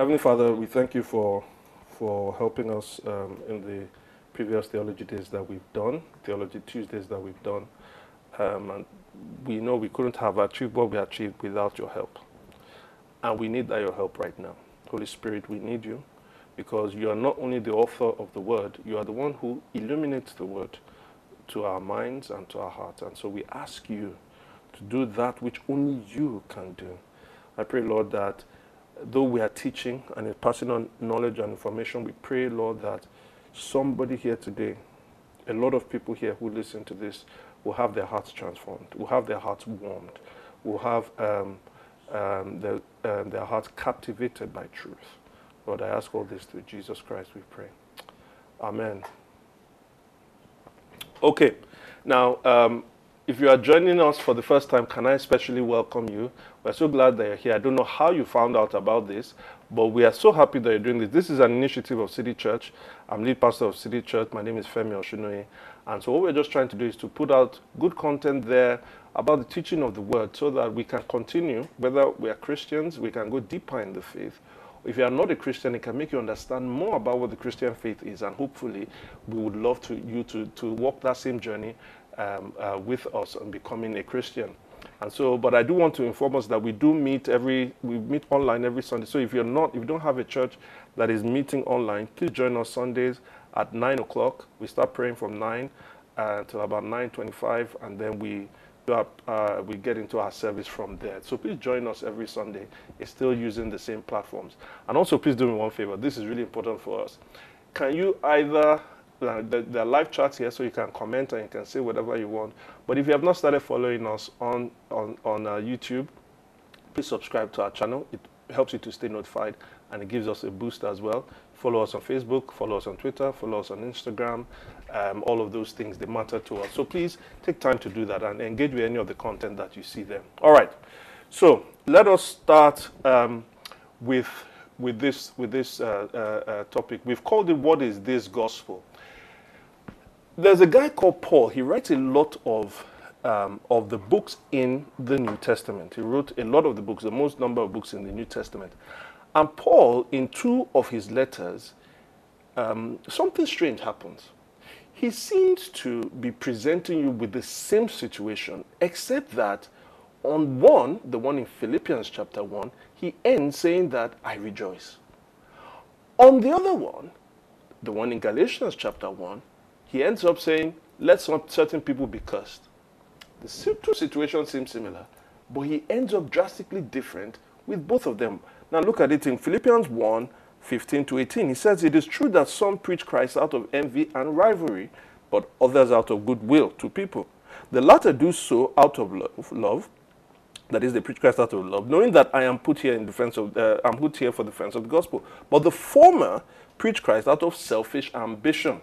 Heavenly Father, we thank you for for helping us um, in the previous theology days that we've done, theology Tuesdays that we've done. Um, and we know we couldn't have achieved what we achieved without your help. And we need that your help right now. Holy Spirit, we need you because you are not only the author of the word, you are the one who illuminates the word to our minds and to our hearts. And so we ask you to do that which only you can do. I pray, Lord, that though we are teaching and passing on knowledge and information, we pray, Lord, that somebody here today, a lot of people here who listen to this, will have their hearts transformed, will have their hearts warmed, will have um, um, their, um, their hearts captivated by truth. Lord, I ask all this through Jesus Christ, we pray. Amen. Okay, now, um, if you are joining us for the first time, can I especially welcome you? We're so glad that you're here. I don't know how you found out about this, but we are so happy that you're doing this. This is an initiative of City Church. I'm lead pastor of City Church. My name is Femi Oshinoye. And so what we're just trying to do is to put out good content there about the teaching of the word so that we can continue, whether we are Christians, we can go deeper in the faith. If you are not a Christian, it can make you understand more about what the Christian faith is. And hopefully, we would love to you to, to walk that same journey um, uh, with us on becoming a Christian. And so, but I do want to inform us that we do meet every, we meet online every Sunday. So if you're not, if you don't have a church that is meeting online, please join us Sundays at 9 o'clock. We start praying from 9 uh, till about 9.25 and then we do our, uh, we get into our service from there. So please join us every Sunday. It's still using the same platforms. And also please do me one favor. This is really important for us. Can you either uh, there are live chats here, so you can comment and you can say whatever you want. But if you have not started following us on on on uh, YouTube, please subscribe to our channel. It helps you to stay notified, and it gives us a boost as well. Follow us on Facebook, follow us on Twitter, follow us on Instagram. Um, all of those things they matter to us. So please take time to do that and engage with any of the content that you see there. All right. So let us start um, with with this with this uh, uh, uh topic. We've called it "What is this gospel?" There's a guy called Paul. He writes a lot of um, of the books in the New Testament. He wrote a lot of the books, the most number of books in the New Testament. And Paul, in two of his letters, um, something strange happens. He seems to be presenting you with the same situation, except that on one, the one in Philippians chapter 1, he ends saying that I rejoice. On the other one, the one in Galatians chapter 1, he ends up saying, let some certain people be cursed. The two situations seem similar, but he ends up drastically different with both of them. Now look at it in Philippians 1 15 to 18. He says, It is true that some preach Christ out of envy and rivalry, but others out of goodwill to people. The latter do so out of love, that is, they preach Christ out of love, knowing that I am put here in defense of, uh, I'm put here for the defense of the gospel. But the former preach Christ out of selfish ambition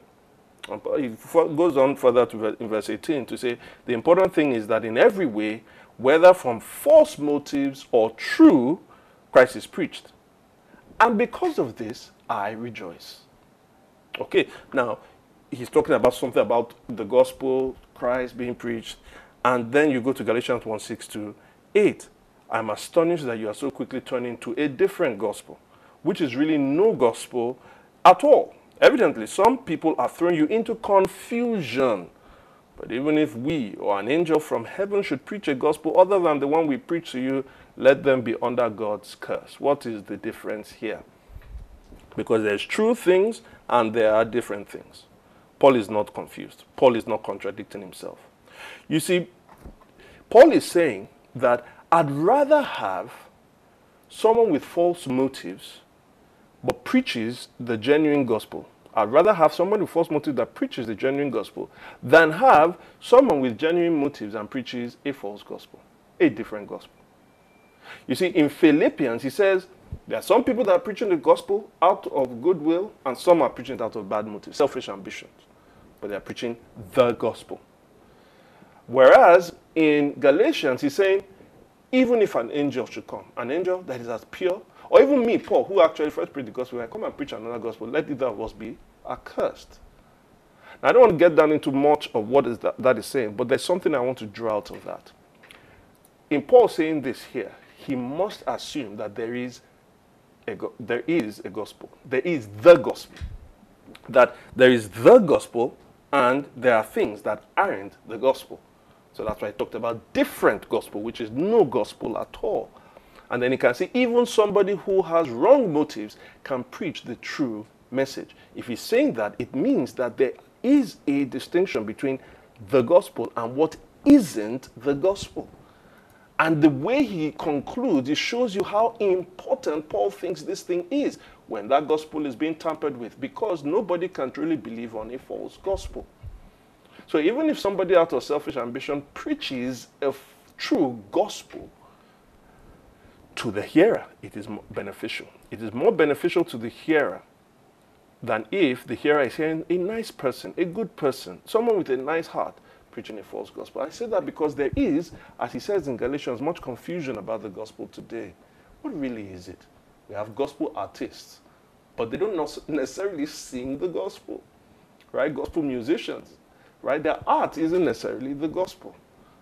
he goes on further to in verse 18 to say the important thing is that in every way, whether from false motives or true, Christ is preached. And because of this, I rejoice. Okay, now he's talking about something about the gospel, Christ being preached, and then you go to Galatians 1 6 to 8. I'm astonished that you are so quickly turning to a different gospel, which is really no gospel at all. Evidently, some people are throwing you into confusion. But even if we or an angel from heaven should preach a gospel other than the one we preach to you, let them be under God's curse. What is the difference here? Because there's true things and there are different things. Paul is not confused. Paul is not contradicting himself. You see, Paul is saying that I'd rather have someone with false motives but preaches the genuine gospel. I'd rather have someone with false motives that preaches the genuine gospel than have someone with genuine motives and preaches a false gospel, a different gospel. You see, in Philippians, he says there are some people that are preaching the gospel out of goodwill, and some are preaching it out of bad motives, selfish ambitions. But they are preaching the gospel. Whereas in Galatians, he's saying, even if an angel should come, an angel that is as pure or even me, Paul, who actually first preached the gospel, I come and preach another gospel, let either of us be accursed. Now, I don't want to get down into much of what is that, that is saying, but there's something I want to draw out of that. In Paul saying this here, he must assume that there is a there is a gospel. There is the gospel. That there is the gospel and there are things that aren't the gospel. So that's why I talked about different gospel, which is no gospel at all. And then you can see even somebody who has wrong motives can preach the true message. If he's saying that, it means that there is a distinction between the gospel and what isn't the gospel. And the way he concludes, it shows you how important Paul thinks this thing is when that gospel is being tampered with, because nobody can truly believe on a false gospel. So even if somebody out of selfish ambition preaches a f- true gospel to the hearer, it is beneficial. It is more beneficial to the hearer than if the hearer is hearing a nice person, a good person, someone with a nice heart preaching a false gospel. I say that because there is, as he says in Galatians, much confusion about the gospel today. What really is it? We have gospel artists, but they don't necessarily sing the gospel, right? Gospel musicians, right? Their art isn't necessarily the gospel.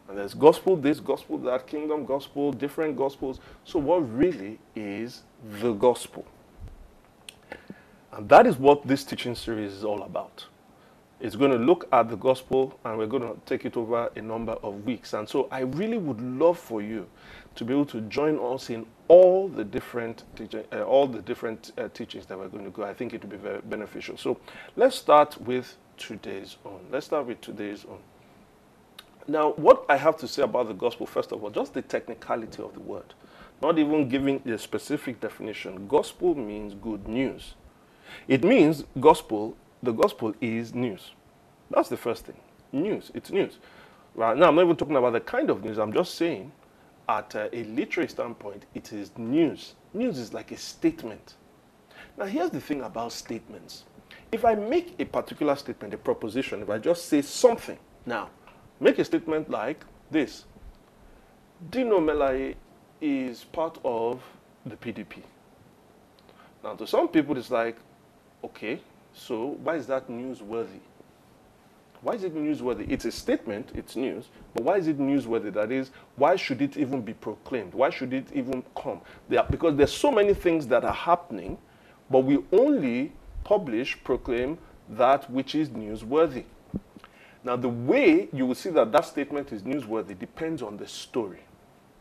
And there's gospel this, gospel that, kingdom gospel, different gospels. So, what really is the gospel? And that is what this teaching series is all about. It's going to look at the gospel and we're going to take it over a number of weeks. And so I really would love for you to be able to join us in all the different uh, all the different uh, teachings that we're going to go. I think it will be very beneficial. So let's start with today's own. Let's start with today's own. Now, what I have to say about the gospel, first of all, just the technicality of the word, not even giving a specific definition. Gospel means good news. It means gospel, the gospel is news. That's the first thing. News, it's news. Right now, I'm not even talking about the kind of news, I'm just saying, at a literary standpoint, it is news. News is like a statement. Now, here's the thing about statements. If I make a particular statement, a proposition, if I just say something, now, make a statement like this Dino is part of the PDP. Now, to some people, it's like, Okay, so why is that newsworthy? Why is it newsworthy? It's a statement, it's news, but why is it newsworthy? That is, why should it even be proclaimed? Why should it even come? There, because there's so many things that are happening, but we only publish, proclaim that which is newsworthy. Now, the way you will see that that statement is newsworthy depends on the story.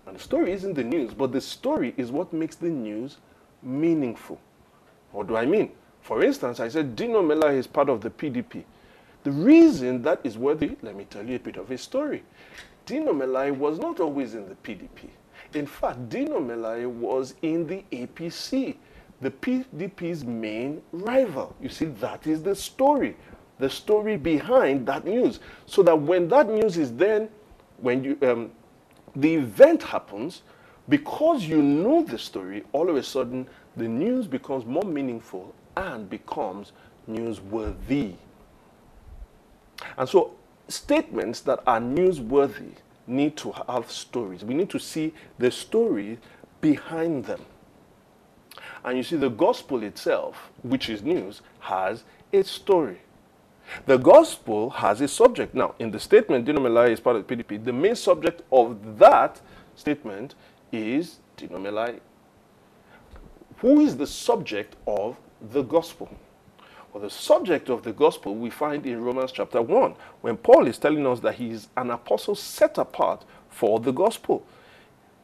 And the story isn't the news, but the story is what makes the news meaningful. What do I mean? For instance, I said Dino Melaye is part of the PDP. The reason that is worthy, let me tell you a bit of his story. Dino Melaye was not always in the PDP. In fact, Dino Melaye was in the APC, the PDP's main rival. You see, that is the story, the story behind that news. So that when that news is then, when you, um, the event happens, because you know the story, all of a sudden the news becomes more meaningful and becomes newsworthy. And so, statements that are newsworthy need to have stories. We need to see the story behind them. And you see, the gospel itself, which is news, has a story. The gospel has a subject. Now, in the statement, Dino Melaye is part of the PDP, the main subject of that statement is Dino Melaye. Who is the subject of the gospel. Well, the subject of the gospel we find in Romans chapter 1, when Paul is telling us that he is an apostle set apart for the gospel.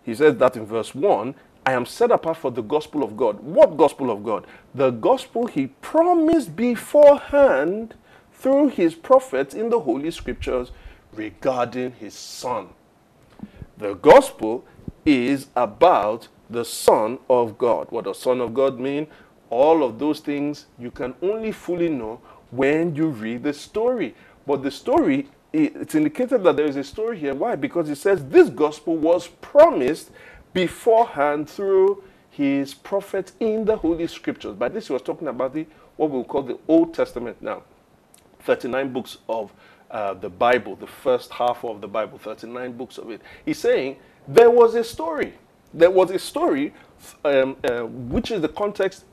He says that in verse 1 I am set apart for the gospel of God. What gospel of God? The gospel he promised beforehand through his prophets in the Holy Scriptures regarding his son. The gospel is about the Son of God. What does Son of God mean? All of those things you can only fully know when you read the story. But the story, it's indicated that there is a story here. Why? Because it says this gospel was promised beforehand through his prophets in the Holy Scriptures. By this, he was talking about the what we'll call the Old Testament now. 39 books of uh, the Bible, the first half of the Bible, 39 books of it. He's saying there was a story. There was a story, um, uh, which is the context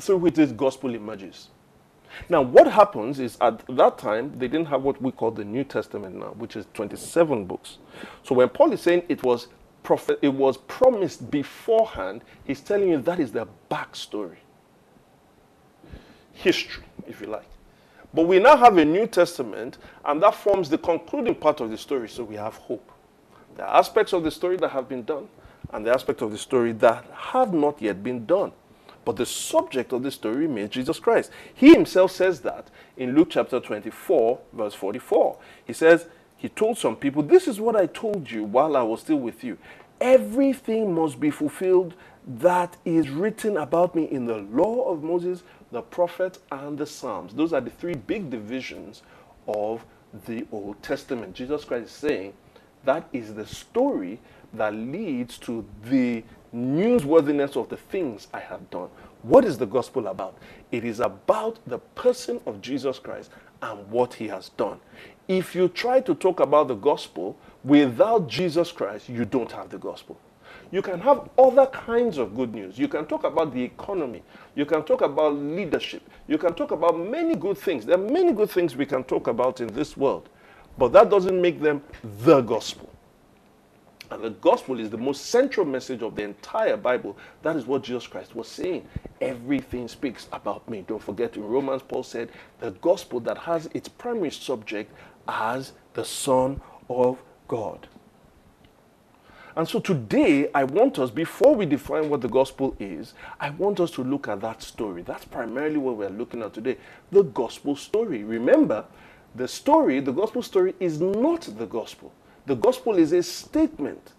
through which this gospel emerges. Now, what happens is at that time, they didn't have what we call the New Testament now, which is 27 books. So when Paul is saying it was prophet, it was promised beforehand. He's telling you that is the backstory. History, if you like. But we now have a New Testament, and that forms the concluding part of the story, so we have hope. There are aspects of the story that have been done, and the aspects of the story that have not yet been done. But the subject of the story remains Jesus Christ. He himself says that in Luke chapter 24, verse 44. He says, He told some people, This is what I told you while I was still with you. Everything must be fulfilled that is written about me in the law of Moses, the prophet, and the Psalms. Those are the three big divisions of the Old Testament. Jesus Christ is saying that is the story that leads to the newsworthiness of the things I have done. What is the gospel about? It is about the person of Jesus Christ and what he has done. If you try to talk about the gospel without Jesus Christ, you don't have the gospel. You can have other kinds of good news. You can talk about the economy. You can talk about leadership. You can talk about many good things. There are many good things we can talk about in this world, but that doesn't make them the gospel. And the gospel is the most central message of the entire Bible. That is what Jesus Christ was saying. Everything speaks about me. Don't forget in Romans, Paul said the gospel that has its primary subject as the Son of God. And so today, I want us, before we define what the gospel is, I want us to look at that story. That's primarily what we're looking at today the gospel story. Remember, the story, the gospel story, is not the gospel. The gospel is a statement,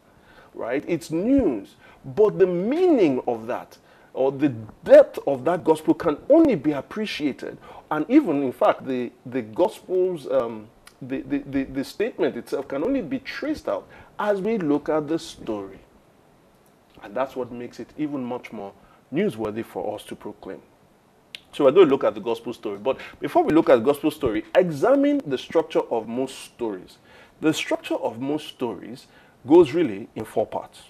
right? It's news. But the meaning of that, or the depth of that gospel, can only be appreciated. And even, in fact, the, the gospel's. Um, the, the, the, the statement itself can only be traced out as we look at the story. And that's what makes it even much more newsworthy for us to proclaim. So we're going to look at the gospel story. But before we look at the gospel story, examine the structure of most stories. The structure of most stories goes really in four parts,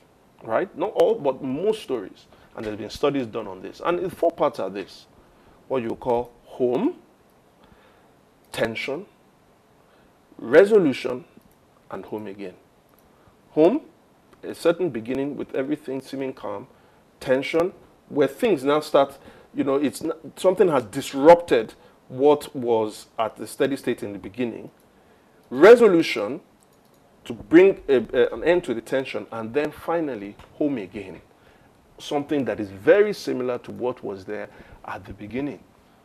right? Not all, but most stories. And there's been studies done on this. And the four parts are this what you call home, tension, resolution, and home again. Home, a certain beginning with everything seeming calm, tension, where things now start, you know, it's not, something has disrupted what was at the steady state in the beginning. Resolution, to bring a, a, an end to the tension, and then finally, home again. Something that is very similar to what was there at the beginning.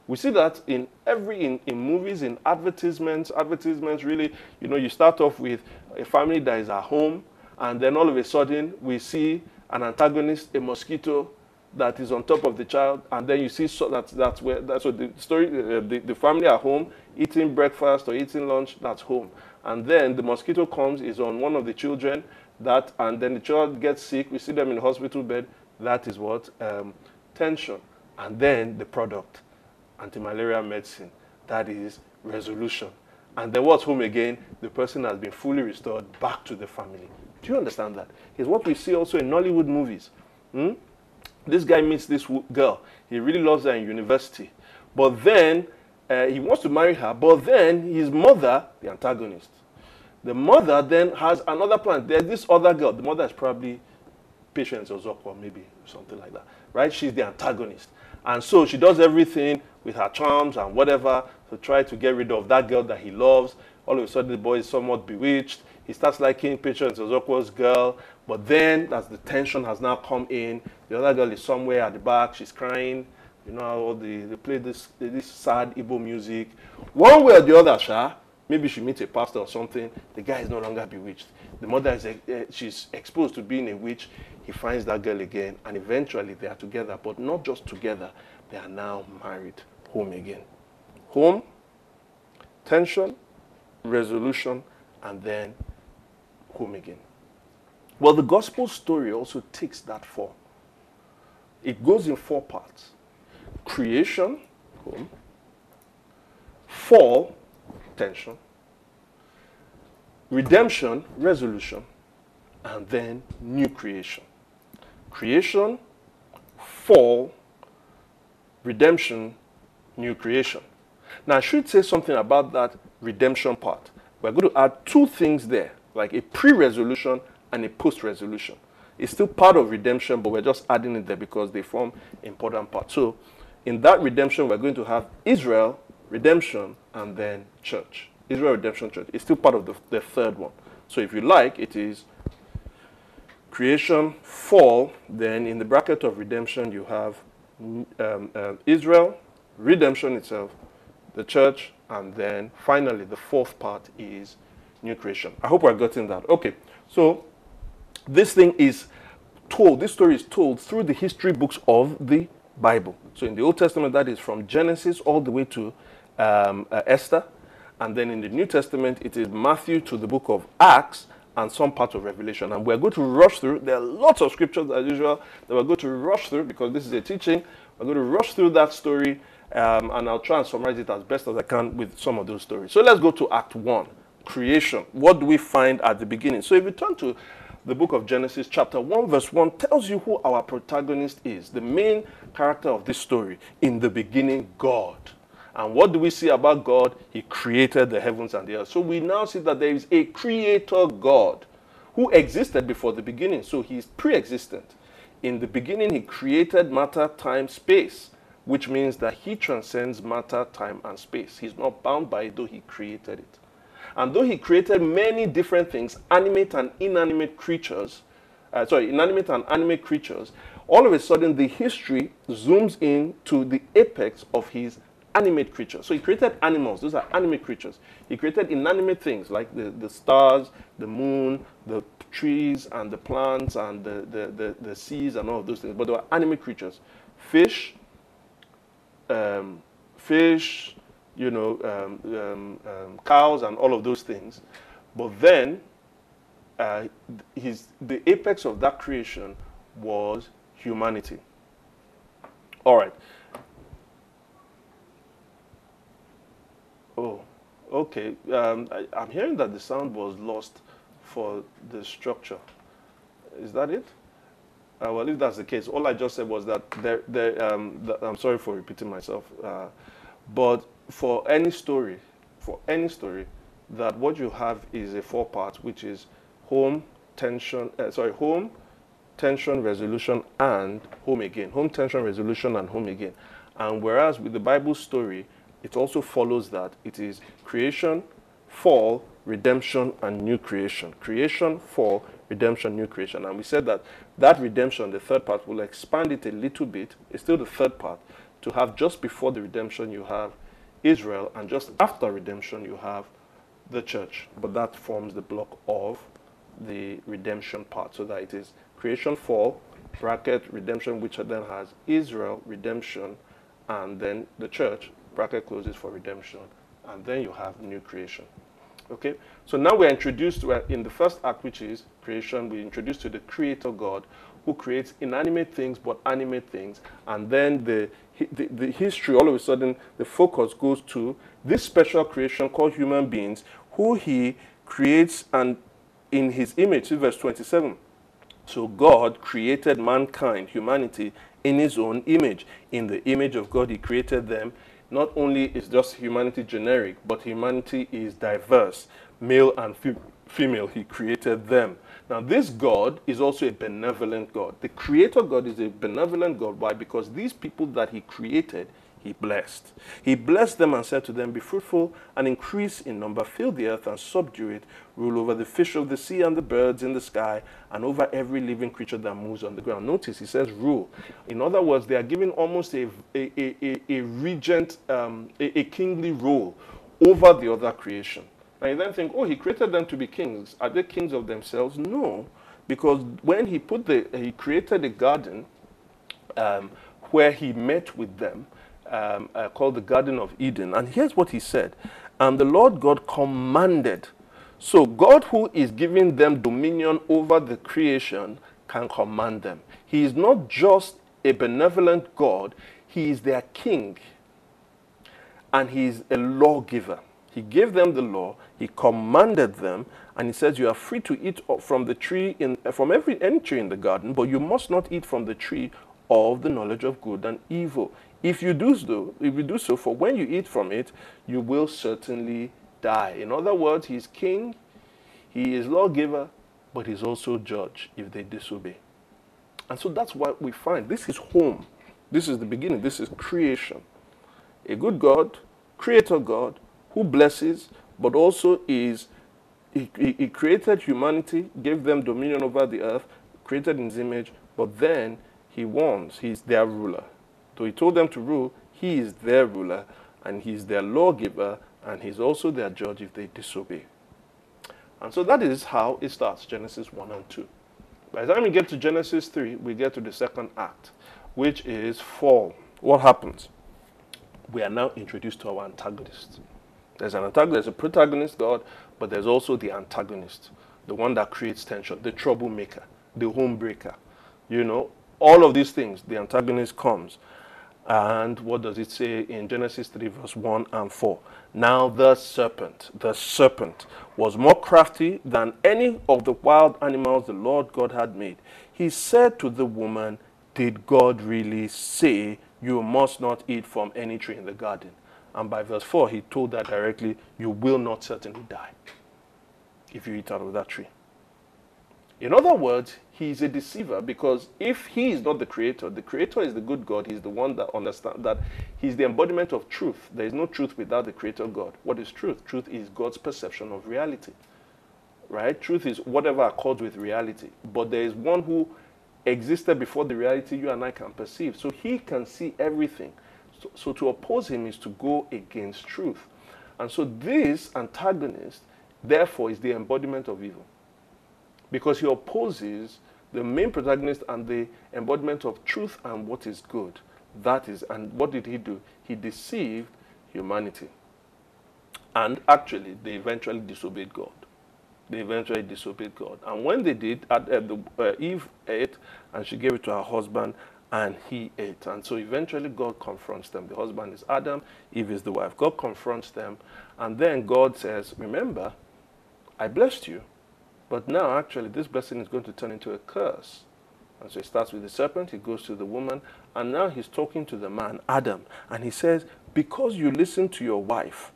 We see that in every in, in movies, in advertisements. Advertisements really, you know, you start off with a family that is at home, and then all of a sudden we see an antagonist, a mosquito that is on top of the child, and then you see so that that's where that's what the story, uh, the, the family at home eating breakfast or eating lunch. That's home, and then the mosquito comes is on one of the children. That and then the child gets sick. We see them in the hospital bed. That is what um, tension, and then the product anti-malaria medicine. That is resolution. And then what's home again? The person has been fully restored back to the family. Do you understand that? It's what we see also in Nollywood movies. Hmm? This guy meets this girl. He really loves her in university. But then uh, he wants to marry her. But then his mother, the antagonist, the mother then has another plan. There's this other girl. The mother is probably Patience Ozokwor, maybe something like that. Right? She's the antagonist. And so she does everything with her charms and whatever to try to get rid of that girl that he loves. All of a sudden, the boy is somewhat bewitched. He starts liking Patience Ozokwor's girl. But then, as the tension has now come in, the other girl is somewhere at the back. She's crying. You know, they, they play this, this sad Igbo music. One way or the other, Sha, maybe she meets a pastor or something. The guy is no longer bewitched. The mother is, uh, she's exposed to being a witch he finds that girl again, and eventually they are together, but not just together, they are now married, home again. Home, tension, resolution, and then home again. Well, the gospel story also takes that form. It goes in four parts creation, fall, tension, redemption, resolution, and then new creation creation, fall, redemption, new creation. Now, I should say something about that redemption part. We're going to add two things there, like a pre resolution and a post resolution. It's still part of redemption, but we're just adding it there because they form important part. So, in that redemption, we're going to have Israel, redemption, and then church. Israel, redemption, church. It's still part of the, the third one. So, if you like, it is creation, fall. Then, in the bracket of redemption, you have um, um, Israel, redemption itself, the church, and then finally the fourth part is new creation. I hope we're getting that. Okay, so this thing is told, this story is told through the history books of the Bible. So in the Old Testament, that is from Genesis all the way to um, uh, Esther. And then in the New Testament, it is Matthew to the book of Acts and some part of Revelation. And we're going to rush through. There are lots of scriptures, as usual, that we're going to rush through because this is a teaching. We're going to rush through that story um, and I'll try and summarize it as best as I can with some of those stories. So let's go to Act 1 creation. What do we find at the beginning? So if you turn to the book of Genesis, chapter 1, verse 1 tells you who our protagonist is, the main character of this story. In the beginning, God. And what do we see about God? He created the heavens and the earth. So we now see that there is a creator God who existed before the beginning. So he is pre existent. In the beginning, he created matter, time, space, which means that he transcends matter, time, and space. He's not bound by it, though he created it. And though he created many different things, animate and inanimate creatures, uh, sorry, inanimate and animate creatures, all of a sudden the history zooms in to the apex of his animate creatures. So he created animals, those are animate creatures. He created inanimate things like the, the stars, the moon, the trees, and the plants, and the, the, the, the seas, and all of those things. But they were animate creatures. Fish, um, fish, you know, um, um, um, cows and all of those things. But then, uh, his, the apex of that creation was humanity. All right. Oh, okay. Um, I, I'm hearing that the sound was lost for the structure. Is that it? Uh, well, if that's the case, all I just said was that there, there, um, I'm sorry for repeating myself, uh, but for any story, for any story, that what you have is a four part, which is home, tension, uh, sorry, home, tension, resolution, and home again. Home, tension, resolution, and home again. And whereas with the Bible story, it also follows that it is creation, fall, redemption, and new creation. Creation, fall, redemption, new creation. And we said that that redemption, the third part, will expand it a little bit. It's still the third part. To have just before the redemption, you have Israel, and just after redemption, you have the church. But that forms the block of the redemption part, so that it is creation, fall, bracket, redemption, which then has Israel, redemption, and then the church, bracket closes for redemption, and then you have new creation. Okay, so now we're introduced we're in the first act, which is creation. We're introduced to the Creator God, who creates inanimate things but animate things, and then the the, the history, all of a sudden, the focus goes to this special creation called human beings, who he creates and in his image, verse 27. So God created mankind, humanity, in his own image. In the image of God, he created them. Not only is just humanity generic, but humanity is diverse, male and female. He created them. Now, this God is also a benevolent God. The Creator God is a benevolent God. Why? Because these people that He created, He blessed. He blessed them and said to them, Be fruitful and increase in number, fill the earth and subdue it, rule over the fish of the sea and the birds in the sky, and over every living creature that moves on the ground. Notice He says rule. In other words, they are given almost a, a, a, a regent, um, a, a kingly role over the other creation. And you then think, oh, he created them to be kings. Are they kings of themselves? No, because when he put the, he created a garden um, where he met with them, um, uh, called the Garden of Eden. And here's what he said: And the Lord God commanded. So God, who is giving them dominion over the creation, can command them. He is not just a benevolent God; He is their King, and He is a lawgiver. He gave them the law, he commanded them, and he says, You are free to eat from the tree, in, from every any tree in the garden, but you must not eat from the tree of the knowledge of good and evil. If you do so, if you do so, for when you eat from it, you will certainly die. In other words, he's king, he is lawgiver, but he's also judge if they disobey. And so that's what we find. This is home. This is the beginning. This is creation. A good God, creator God, who blesses, but also is, he, he, created humanity, gave them dominion over the earth, created in his image, but then he warns, he's their ruler. So he told them to rule, he is their ruler, and he's their lawgiver, and he's also their judge if they disobey. And so that is how it starts, Genesis 1 and 2. By the time we get to Genesis 3, we get to the second act, which is fall. What happens? We are now introduced to our antagonist. There's an antagonist, there's a protagonist, God, but there's also the antagonist, the one that creates tension, the troublemaker, the homebreaker. You know, all of these things, the antagonist comes. And what does it say in Genesis 3, verse 1 and 4? Now the serpent, the serpent, was more crafty than any of the wild animals the Lord God had made. He said to the woman, Did God really say you must not eat from any tree in the garden? And by verse 4, he told her directly, You will not certainly die if you eat out of that tree. In other words, he is a deceiver because if he is not the creator, the creator is the good God, he's the one that understands that he's the embodiment of truth. There is no truth without the creator God. What is truth? Truth is God's perception of reality. Right? Truth is whatever accords with reality. But there is one who existed before the reality you and I can perceive. So he can see everything. So, to oppose him is to go against truth. And so this antagonist, therefore, is the embodiment of evil because he opposes the main protagonist and the embodiment of truth and what is good. That is, and what did he do? He deceived humanity. And actually, they eventually disobeyed God. They eventually disobeyed God. And when they did, uh, uh, Eve ate, and she gave it to her husband, and he ate. And so eventually, God confronts them. The husband is Adam, Eve is the wife. God confronts them, and then God says, Remember, I blessed you but now, actually, this blessing is going to turn into a curse. And so he starts with the serpent, he goes to the woman, and now he's talking to the man, Adam. And he says, Because you listen to your wife,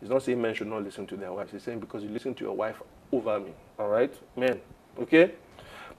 he's not saying men should not listen to their wives. He's saying, Because you listen to your wife over me. All right? Men. Okay?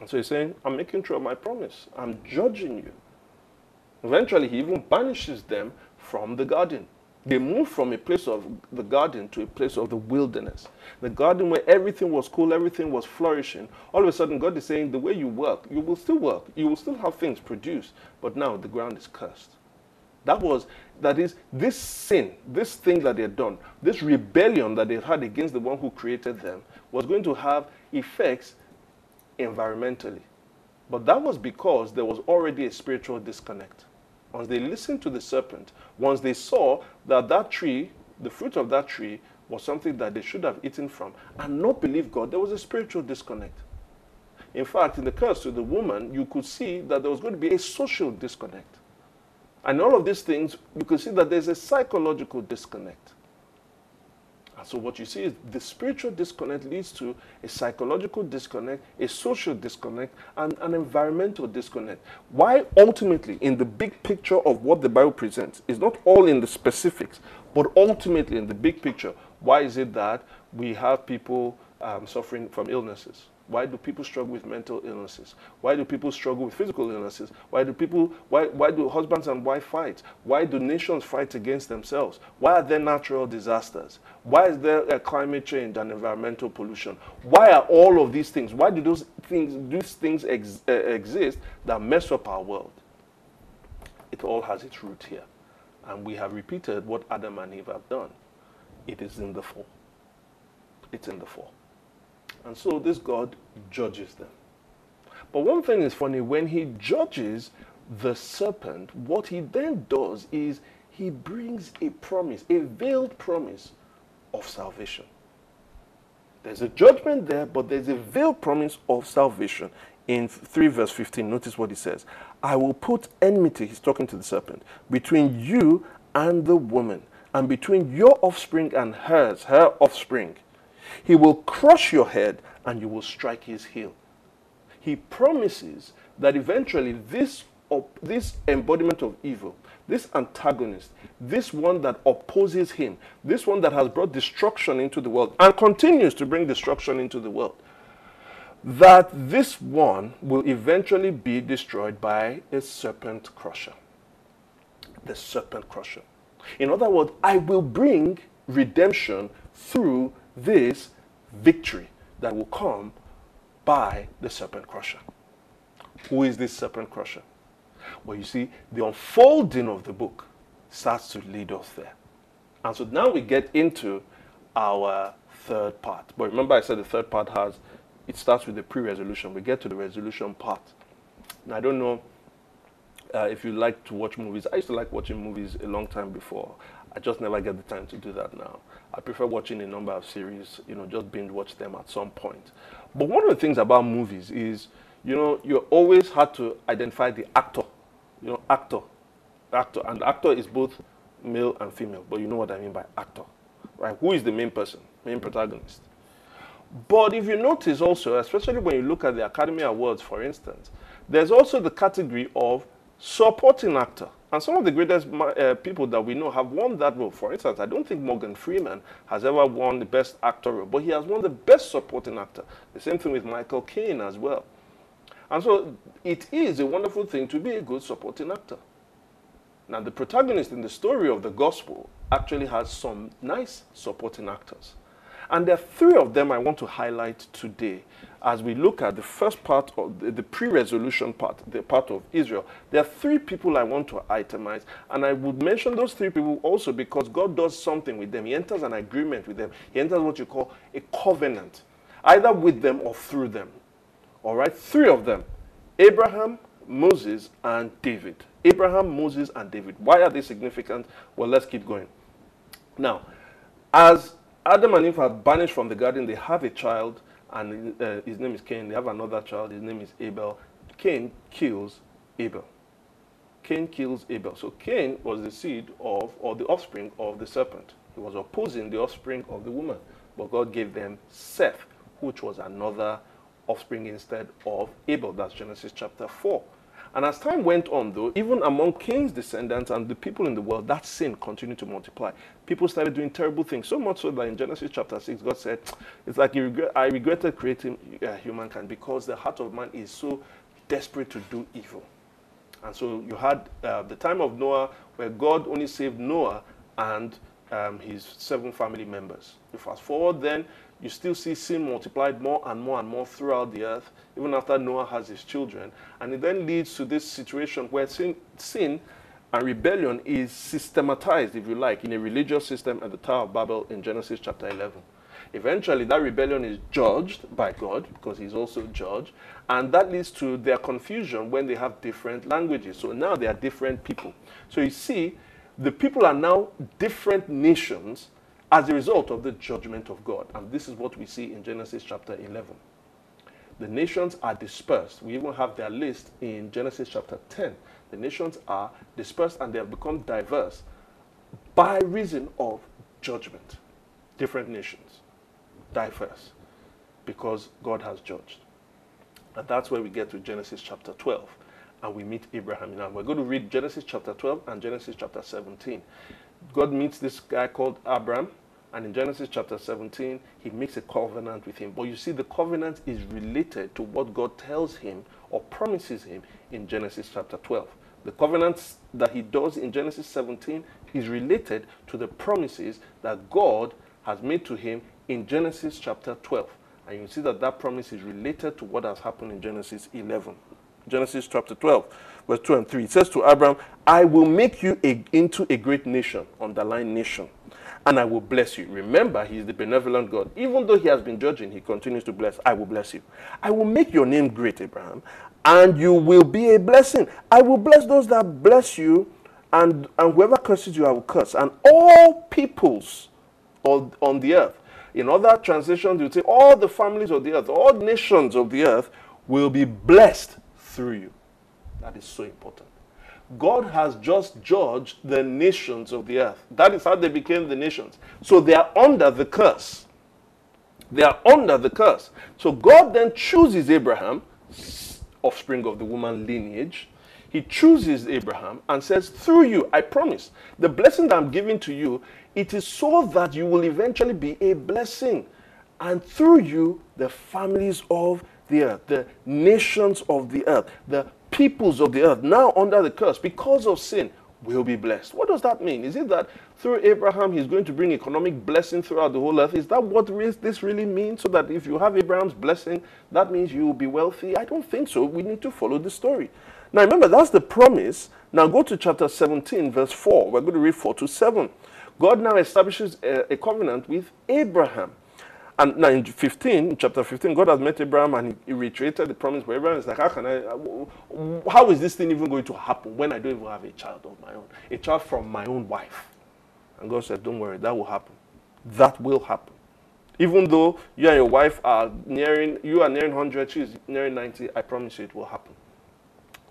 And so he's saying, I'm making true of my promise. I'm judging you. Eventually, he even banishes them from the garden. They move from a place of the garden to a place of the wilderness. The garden where everything was cool, everything was flourishing. All of a sudden, God is saying, the way you work, you will still work. You will still have things produced. But now the ground is cursed. That was, that is, this sin, this thing that they had done, this rebellion that they had against the one who created them, was going to have effects environmentally. But that was because there was already a spiritual disconnect. Once they listened to the serpent, once they saw that that tree, the fruit of that tree, was something that they should have eaten from and not believe God, there was a spiritual disconnect. In fact, in the curse to the woman, you could see that there was going to be a social disconnect. And all of these things, you could see that there's a psychological disconnect. And so what you see is the spiritual disconnect leads to a psychological disconnect, a social disconnect, and an environmental disconnect. Why ultimately, in the big picture of what the Bible presents, is not all in the specifics, but ultimately in the big picture, why is it that we have people um, suffering from illnesses? Why do people struggle with mental illnesses? Why do people struggle with physical illnesses? Why do people why why do husbands and wives fight? Why do nations fight against themselves? Why are there natural disasters? Why is there a climate change and environmental pollution? Why are all of these things? Why do those things these things ex, uh, exist that mess up our world? It all has its root here. And we have repeated what Adam and Eve have done. It is in the fall. It's in the fall. And so this God judges them. But one thing is funny when he judges the serpent, what he then does is he brings a promise, a veiled promise of salvation. There's a judgment there, but there's a veiled promise of salvation in 3 verse 15, notice what he says. I will put enmity, he's talking to the serpent, between you and the woman, and between your offspring and hers, her offspring. He will crush your head, and you will strike his heel. He promises that eventually this, this embodiment of evil, this antagonist, this one that opposes him, this one that has brought destruction into the world and continues to bring destruction into the world, that this one will eventually be destroyed by a serpent crusher. The serpent crusher. In other words, I will bring redemption through this victory that will come by the serpent crusher. Who is this serpent crusher? Well, you see, the unfolding of the book starts to lead us there. And so now we get into our third part. But remember, I said the third part has, it starts with the pre resolution. We get to the resolution part. Now, I don't know uh, if you like to watch movies. I used to like watching movies a long time before. I just never get the time to do that now. I prefer watching a number of series, you know, just binge watch them at some point. But one of the things about movies is, you know, you always had to identify the actor, you know, actor, actor, and actor is both male and female. But you know what I mean by actor, right? Who is the main person, main protagonist? But if you notice also, especially when you look at the Academy Awards, for instance, there's also the category of supporting actor. And some of the greatest uh, people that we know have won that role. For instance, I don't think Morgan Freeman has ever won the best actor role, but he has won the best supporting actor. The same thing with Michael Caine as well. And so it is a wonderful thing to be a good supporting actor. Now, the protagonist in the story of the gospel actually has some nice supporting actors. And there are three of them I want to highlight today as we look at the first part of the, the pre-resolution part, the part of Israel, there are three people I want to itemize, and I would mention those three people also because God does something with them. He enters an agreement with them. He enters what you call a covenant, either with them or through them. All right, three of them: Abraham, Moses, and David. Abraham, Moses, and David. Why are they significant? Well, let's keep going. Now, as Adam and Eve are banished from the garden, they have a child and uh, his name is Cain. They have another child, his name is Abel. Cain kills Abel. Cain kills Abel. So Cain was the seed of, or the offspring of the serpent. He was opposing the offspring of the woman. But God gave them Seth, which was another offspring instead of Abel. That's Genesis chapter 4. And as time went on, though, even among Cain's descendants and the people in the world, that sin continued to multiply. People started doing terrible things, so much so that in Genesis chapter 6, God said, It's like regret, I regretted creating uh, humankind because the heart of man is so desperate to do evil. And so you had uh, the time of Noah where God only saved Noah and um, his seven family members. You fast forward then, you still see sin multiplied more and more and more throughout the earth, even after Noah has his children. And it then leads to this situation where sin, sin and rebellion is systematized, if you like, in a religious system at the Tower of Babel in Genesis chapter 11. Eventually, that rebellion is judged by God because He's also judge, and that leads to their confusion when they have different languages. So now they are different people. So you see, the people are now different nations as a result of the judgment of God. And this is what we see in Genesis chapter 11. The nations are dispersed. We even have their list in Genesis chapter 10. The nations are dispersed and they have become diverse by reason of judgment. Different nations, diverse, because God has judged. And that's where we get to Genesis chapter 12 and we meet Abraham. Now we're going to read Genesis chapter 12 and Genesis chapter 17. God meets this guy called Abram, and in Genesis chapter 17, he makes a covenant with him. But you see, the covenant is related to what God tells him or promises him in Genesis chapter 12. The covenant that he does in Genesis 17 is related to the promises that God has made to him in Genesis chapter 12. And you see that that promise is related to what has happened in Genesis 11. Genesis chapter 12, verse 2 and 3. It says to Abram, I will make you a, into a great nation, underline nation, and I will bless you. Remember, he is the benevolent God. Even though he has been judging, he continues to bless. I will bless you. I will make your name great, Abraham, and you will be a blessing. I will bless those that bless you, and, and whoever curses you, I will curse. And all peoples on, on the earth. In other translations, you say all the families of the earth, all nations of the earth will be blessed through you. That is so important. God has just judged the nations of the earth. That is how they became the nations. So they are under the curse. They are under the curse. So God then chooses Abraham, offspring of the woman lineage. He chooses Abraham and says, Through you, I promise, the blessing that I'm giving to you, it is so that you will eventually be a blessing. And through you, the families of the earth, the nations of the earth, the peoples of the earth, now under the curse because of sin, will be blessed. What does that mean? Is it that through Abraham he's going to bring economic blessing throughout the whole earth? Is that what this really means? So that if you have Abraham's blessing, that means you will be wealthy? I don't think so. We need to follow the story. Now remember, that's the promise. Now go to chapter 17, verse 4. We're going to read 4 to 7. God now establishes a, a covenant with Abraham. And now in 15, in chapter 15, God has met Abraham and he, reiterated the promise for Abraham. It's like, how can I, uh, how is this thing even going to happen when I don't even have a child of my own? A child from my own wife. And God said, don't worry, that will happen. That will happen. Even though you and your wife are nearing, you are nearing 100, she's nearing 90, I promise you it will happen.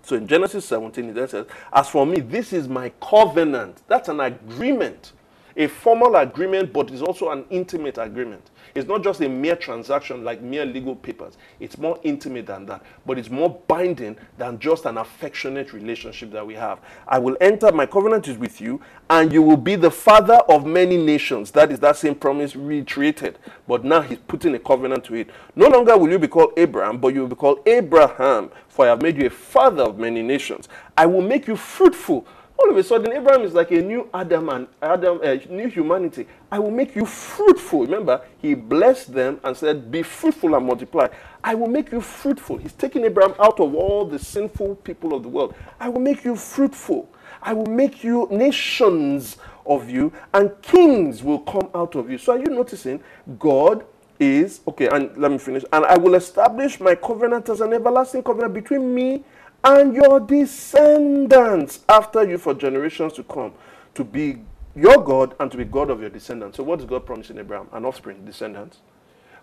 So in Genesis 17, it says, As for me, this is my covenant. That's an agreement a formal agreement, but it's also an intimate agreement. It's not just a mere transaction like mere legal papers. It's more intimate than that, but it's more binding than just an affectionate relationship that we have. I will enter, my covenant is with you, and you will be the father of many nations. That is that same promise reiterated, but now he's putting a covenant to it. No longer will you be called Abram, but you will be called Abraham, for I have made you a father of many nations. I will make you fruitful all of a sudden, Abraham is like a new Adam and Adam, uh, new humanity. I will make you fruitful. Remember, he blessed them and said, "Be fruitful and multiply." I will make you fruitful. He's taking Abraham out of all the sinful people of the world. I will make you fruitful. I will make you nations of you, and kings will come out of you. So, are you noticing? God is okay. And let me finish. And I will establish my covenant as an everlasting covenant between me and your descendants after you for generations to come to be your God and to be God of your descendants. So, what is God promising Abraham? An offspring, descendants.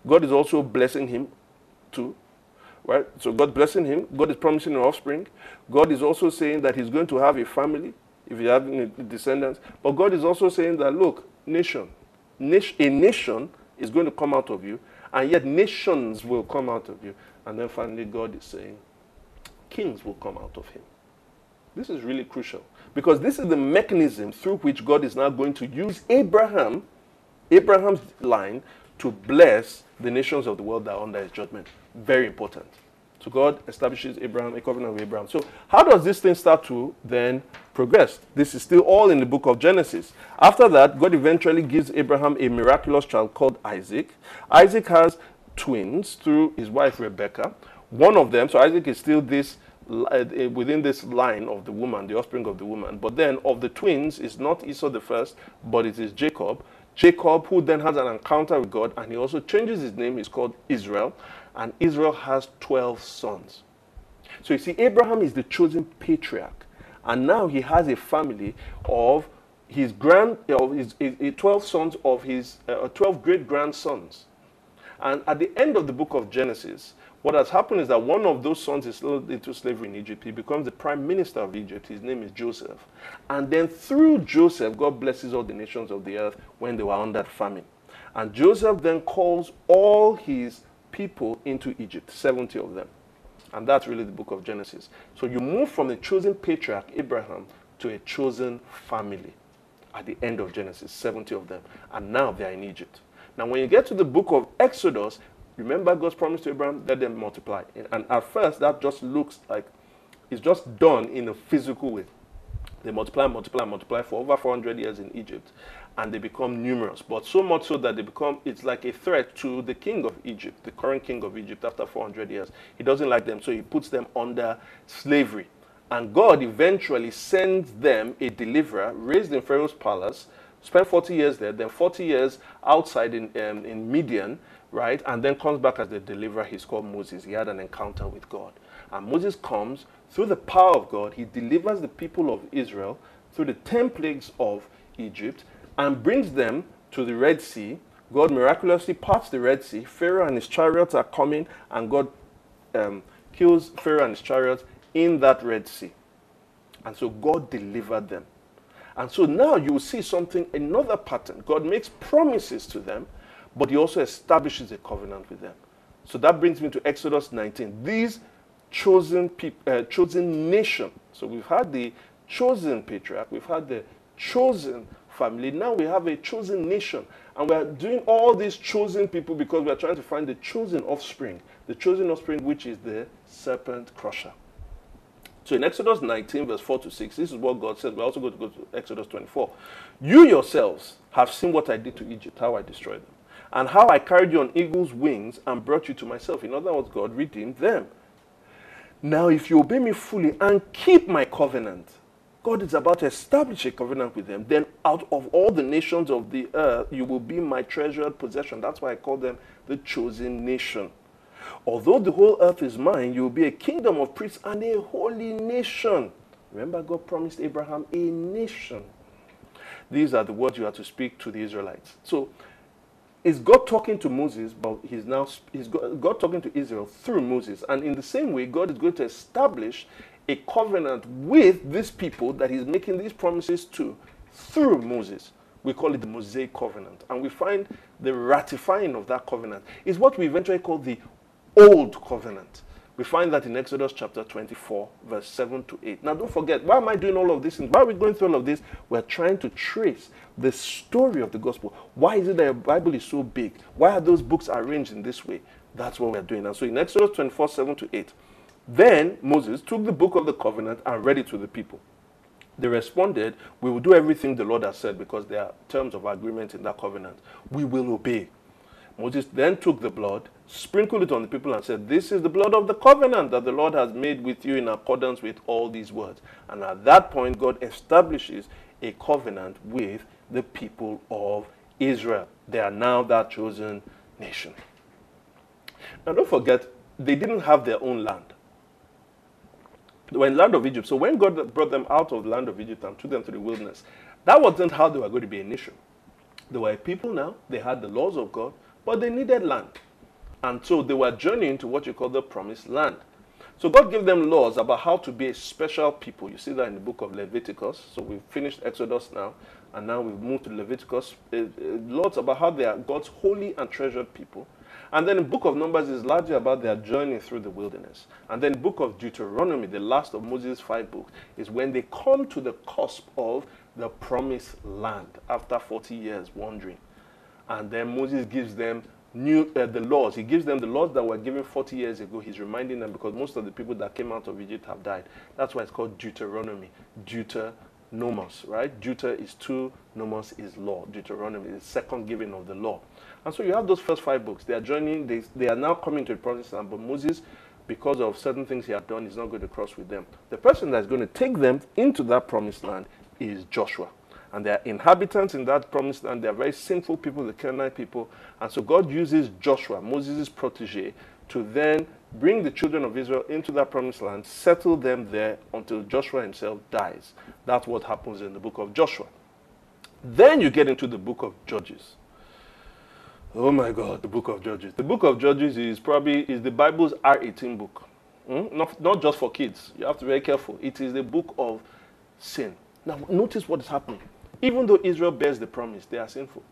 God is also blessing him too. Right? So, God blessing him. God is promising an offspring. God is also saying that he's going to have a family if you have descendants. But God is also saying that, look, nation, a nation is going to come out of you, and yet nations will come out of you. And then finally, God is saying, kings will come out of him. This is really crucial because this is the mechanism through which God is now going to use Abraham, Abraham's line, to bless the nations of the world that are under his judgment. Very important. So God establishes Abraham, a covenant with Abraham. So how does this thing start to then progress? This is still all in the book of Genesis. After that, God eventually gives Abraham a miraculous child called Isaac. Isaac has twins through his wife Rebecca. One of them, so Isaac is still this uh, within this line of the woman, the offspring of the woman. But then of the twins, it's not Esau the first, but it is Jacob. Jacob, who then has an encounter with God, and he also changes his name, he's called Israel. And Israel has 12 sons. So you see, Abraham is the chosen patriarch. And now he has a family of his grand, of his, his 12 sons of his uh, 12 great grandsons. And at the end of the book of Genesis, what has happened is that one of those sons is sold into slavery in Egypt. He becomes the prime minister of Egypt. His name is Joseph. And then through Joseph, God blesses all the nations of the earth when they were under famine. And Joseph then calls all his people into Egypt, 70 of them. And that's really the book of Genesis. So you move from the chosen patriarch, Abraham, to a chosen family at the end of Genesis, 70 of them. And now they are in Egypt. Now, when you get to the book of Exodus, Remember God's promise to Abraham, let them multiply. And at first, that just looks like it's just done in a physical way. They multiply, multiply, multiply for over 400 years in Egypt, and they become numerous. But so much so that they become, it's like a threat to the king of Egypt, the current king of Egypt after 400 years. He doesn't like them, so he puts them under slavery. And God eventually sends them a deliverer raised in Pharaoh's palace, spent 40 years there, then 40 years outside in, um, in Midian, right? And then comes back as the deliverer. He's called Moses. He had an encounter with God. And Moses comes through the power of God. He delivers the people of Israel through the 10 plagues of Egypt and brings them to the Red Sea. God miraculously parts the Red Sea. Pharaoh and his chariots are coming, and God um, kills Pharaoh and his chariots in that Red Sea. And so God delivered them. And so now you see something, another pattern. God makes promises to them, but he also establishes a covenant with them. So that brings me to Exodus 19. These chosen people, uh, chosen nation. So we've had the chosen patriarch, we've had the chosen family. Now we have a chosen nation. And we're doing all these chosen people because we're trying to find the chosen offspring. The chosen offspring, which is the serpent crusher. So in Exodus 19, verse 4 to 6, this is what God says. We're also going to go to Exodus 24. You yourselves have seen what I did to Egypt, how I destroyed them, and how I carried you on eagle's wings and brought you to myself. In other words, God redeemed them. Now, if you obey me fully and keep my covenant, God is about to establish a covenant with them. Then, out of all the nations of the earth, you will be my treasured possession. That's why I call them the chosen nation. Although the whole earth is mine, you will be a kingdom of priests and a holy nation. Remember, God promised Abraham a nation. These are the words you are to speak to the Israelites. So, is God talking to Moses, but he's now he's God, God talking to Israel through Moses. And in the same way, God is going to establish a covenant with these people that he's making these promises to through Moses. We call it the Mosaic covenant. And we find the ratifying of that covenant is what we eventually call the Old Covenant. We find that in Exodus chapter 24, verse 7 to 8. Now, don't forget, why am I doing all of this? Why are we going through all of this? We're trying to trace the story of the gospel. Why is it that the Bible is so big? Why are those books arranged in this way? That's what we're doing. And so in Exodus 24, 7 to 8, then Moses took the book of the covenant and read it to the people. They responded, We will do everything the Lord has said because there are terms of agreement in that covenant. We will obey. Moses then took the blood, sprinkled it on the people, and said, This is the blood of the covenant that the Lord has made with you in accordance with all these words. And at that point, God establishes a covenant with the people of Israel. They are now that chosen nation. Now, don't forget, they didn't have their own land. They were in the land of Egypt. So when God brought them out of the land of Egypt and took them to the wilderness, that wasn't how they were going to be a nation. They were a people now. They had the laws of God, but they needed land. And so they were journeying to what you call the promised land. So God gave them laws about how to be a special people. You see that in the book of Leviticus. So we've finished Exodus now, and now we've moved to Leviticus. Uh, uh, laws about how they are God's holy and treasured people. And then the book of Numbers is largely about their journey through the wilderness. And then the book of Deuteronomy, the last of Moses' five books, is when they come to the cusp of the promised land after 40 years wandering. And then Moses gives them new uh, the laws. He gives them the laws that were given 40 years ago. He's reminding them because most of the people that came out of Egypt have died. That's why it's called Deuteronomy. Deuteronomos, right? Deuter is two, nomos is law. Deuteronomy is the second giving of the law. And so you have those first five books. They are joining, they, they are now coming to the promised land, but Moses, because of certain things he had done, is not going to cross with them. The person that's going to take them into that promised land is Joshua. And they are inhabitants in that promised land. They are very sinful people, the Canaanite people. And so God uses Joshua, Moses' protege, to then bring the children of Israel into that promised land, settle them there until Joshua himself dies. That's what happens in the book of Joshua. Then you get into the book of Judges. Oh my God, the book of Judges. The book of Judges is probably is the Bible's R18 book. Hmm? Not, not just for kids. You have to be very careful. It is the book of sin. Now notice what is happening. Even though Israel bears the promise, they are sinful.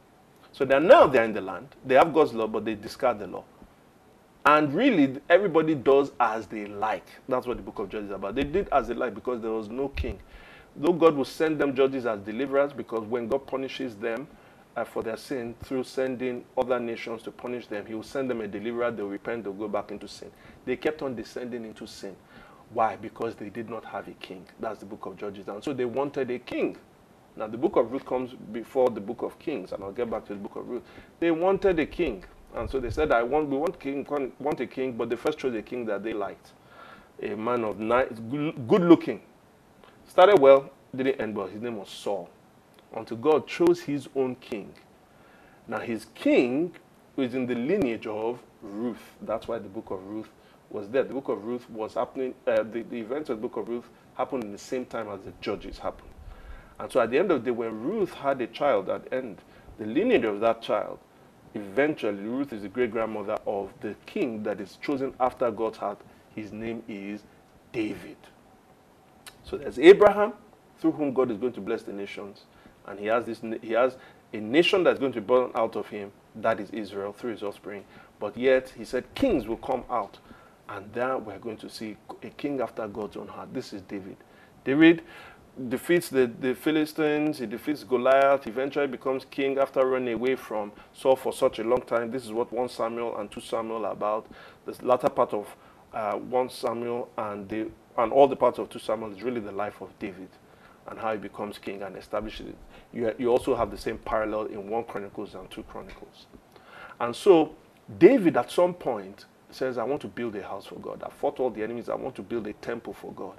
So they're now they're in the land. They have God's law, but they discard the law. And really, everybody does as they like. That's what the book of Judges is about. They did as they like because there was no king. Though God will send them judges as deliverers, because when God punishes them, uh, for their sin through sending other nations to punish them. He will send them a deliverer, they'll repent, they'll go back into sin. They kept on descending into sin. Why? Because they did not have a king. That's the book of Judges. And so they wanted a king. Now, the book of Ruth comes before the book of Kings, and I'll get back to the book of Ruth. They wanted a king. And so they said, I want, we want, king, want a king, but they first chose a king that they liked. A man of nice, good looking. Started well, didn't end well. His name was Saul until God chose his own king. Now, his king is in the lineage of Ruth. That's why the book of Ruth was there. The book of Ruth was happening, uh, the, the events of the book of Ruth happened in the same time as the judges happened. And so at the end of the day, when Ruth had a child at the end, the lineage of that child, eventually Ruth is the great grandmother of the king that is chosen after God's heart, his name is David. So there's Abraham, through whom God is going to bless the nations, and he has this he has a nation that's going to be born out of him, that is Israel, through his offspring. But yet he said kings will come out, and there we're going to see a king after God's own heart. This is David. David defeats the, the Philistines, he defeats Goliath, eventually becomes king after running away from Saul for such a long time. This is what 1 Samuel and 2 Samuel are about. The latter part of uh, 1 Samuel and, the, and all the parts of 2 Samuel is really the life of David and how he becomes king and establishes it. You, you also have the same parallel in 1 Chronicles and 2 Chronicles. And so David at some point says, I want to build a house for God. I fought all the enemies. I want to build a temple for God.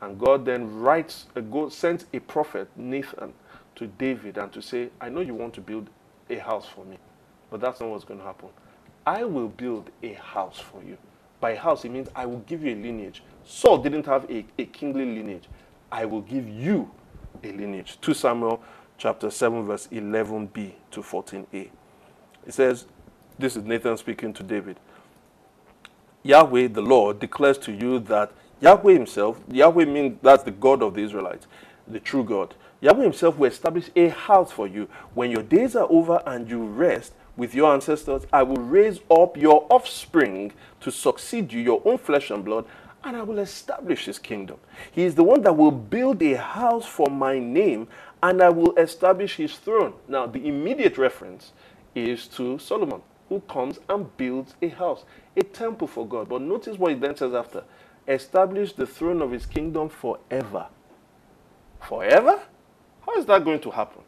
And God then writes, uh, God sends a prophet, Nathan, to David and to say, I know you want to build a house for me, but that's not what's going to happen. I will build a house for you. By house, it means I will give you a lineage. Saul didn't have a, a kingly lineage. I will give you a lineage. 2 Samuel chapter 7, verse 11b to 14a. It says, This is Nathan speaking to David. Yahweh the Lord declares to you that Yahweh himself, Yahweh means that's the God of the Israelites, the true God. Yahweh himself will establish a house for you. When your days are over and you rest with your ancestors, I will raise up your offspring to succeed you, your own flesh and blood, and I will establish his kingdom. He is the one that will build a house for my name, and I will establish his throne. Now, the immediate reference is to Solomon, who comes and builds a house, a temple for God. But notice what he then says after establish the throne of his kingdom forever. Forever? How is that going to happen?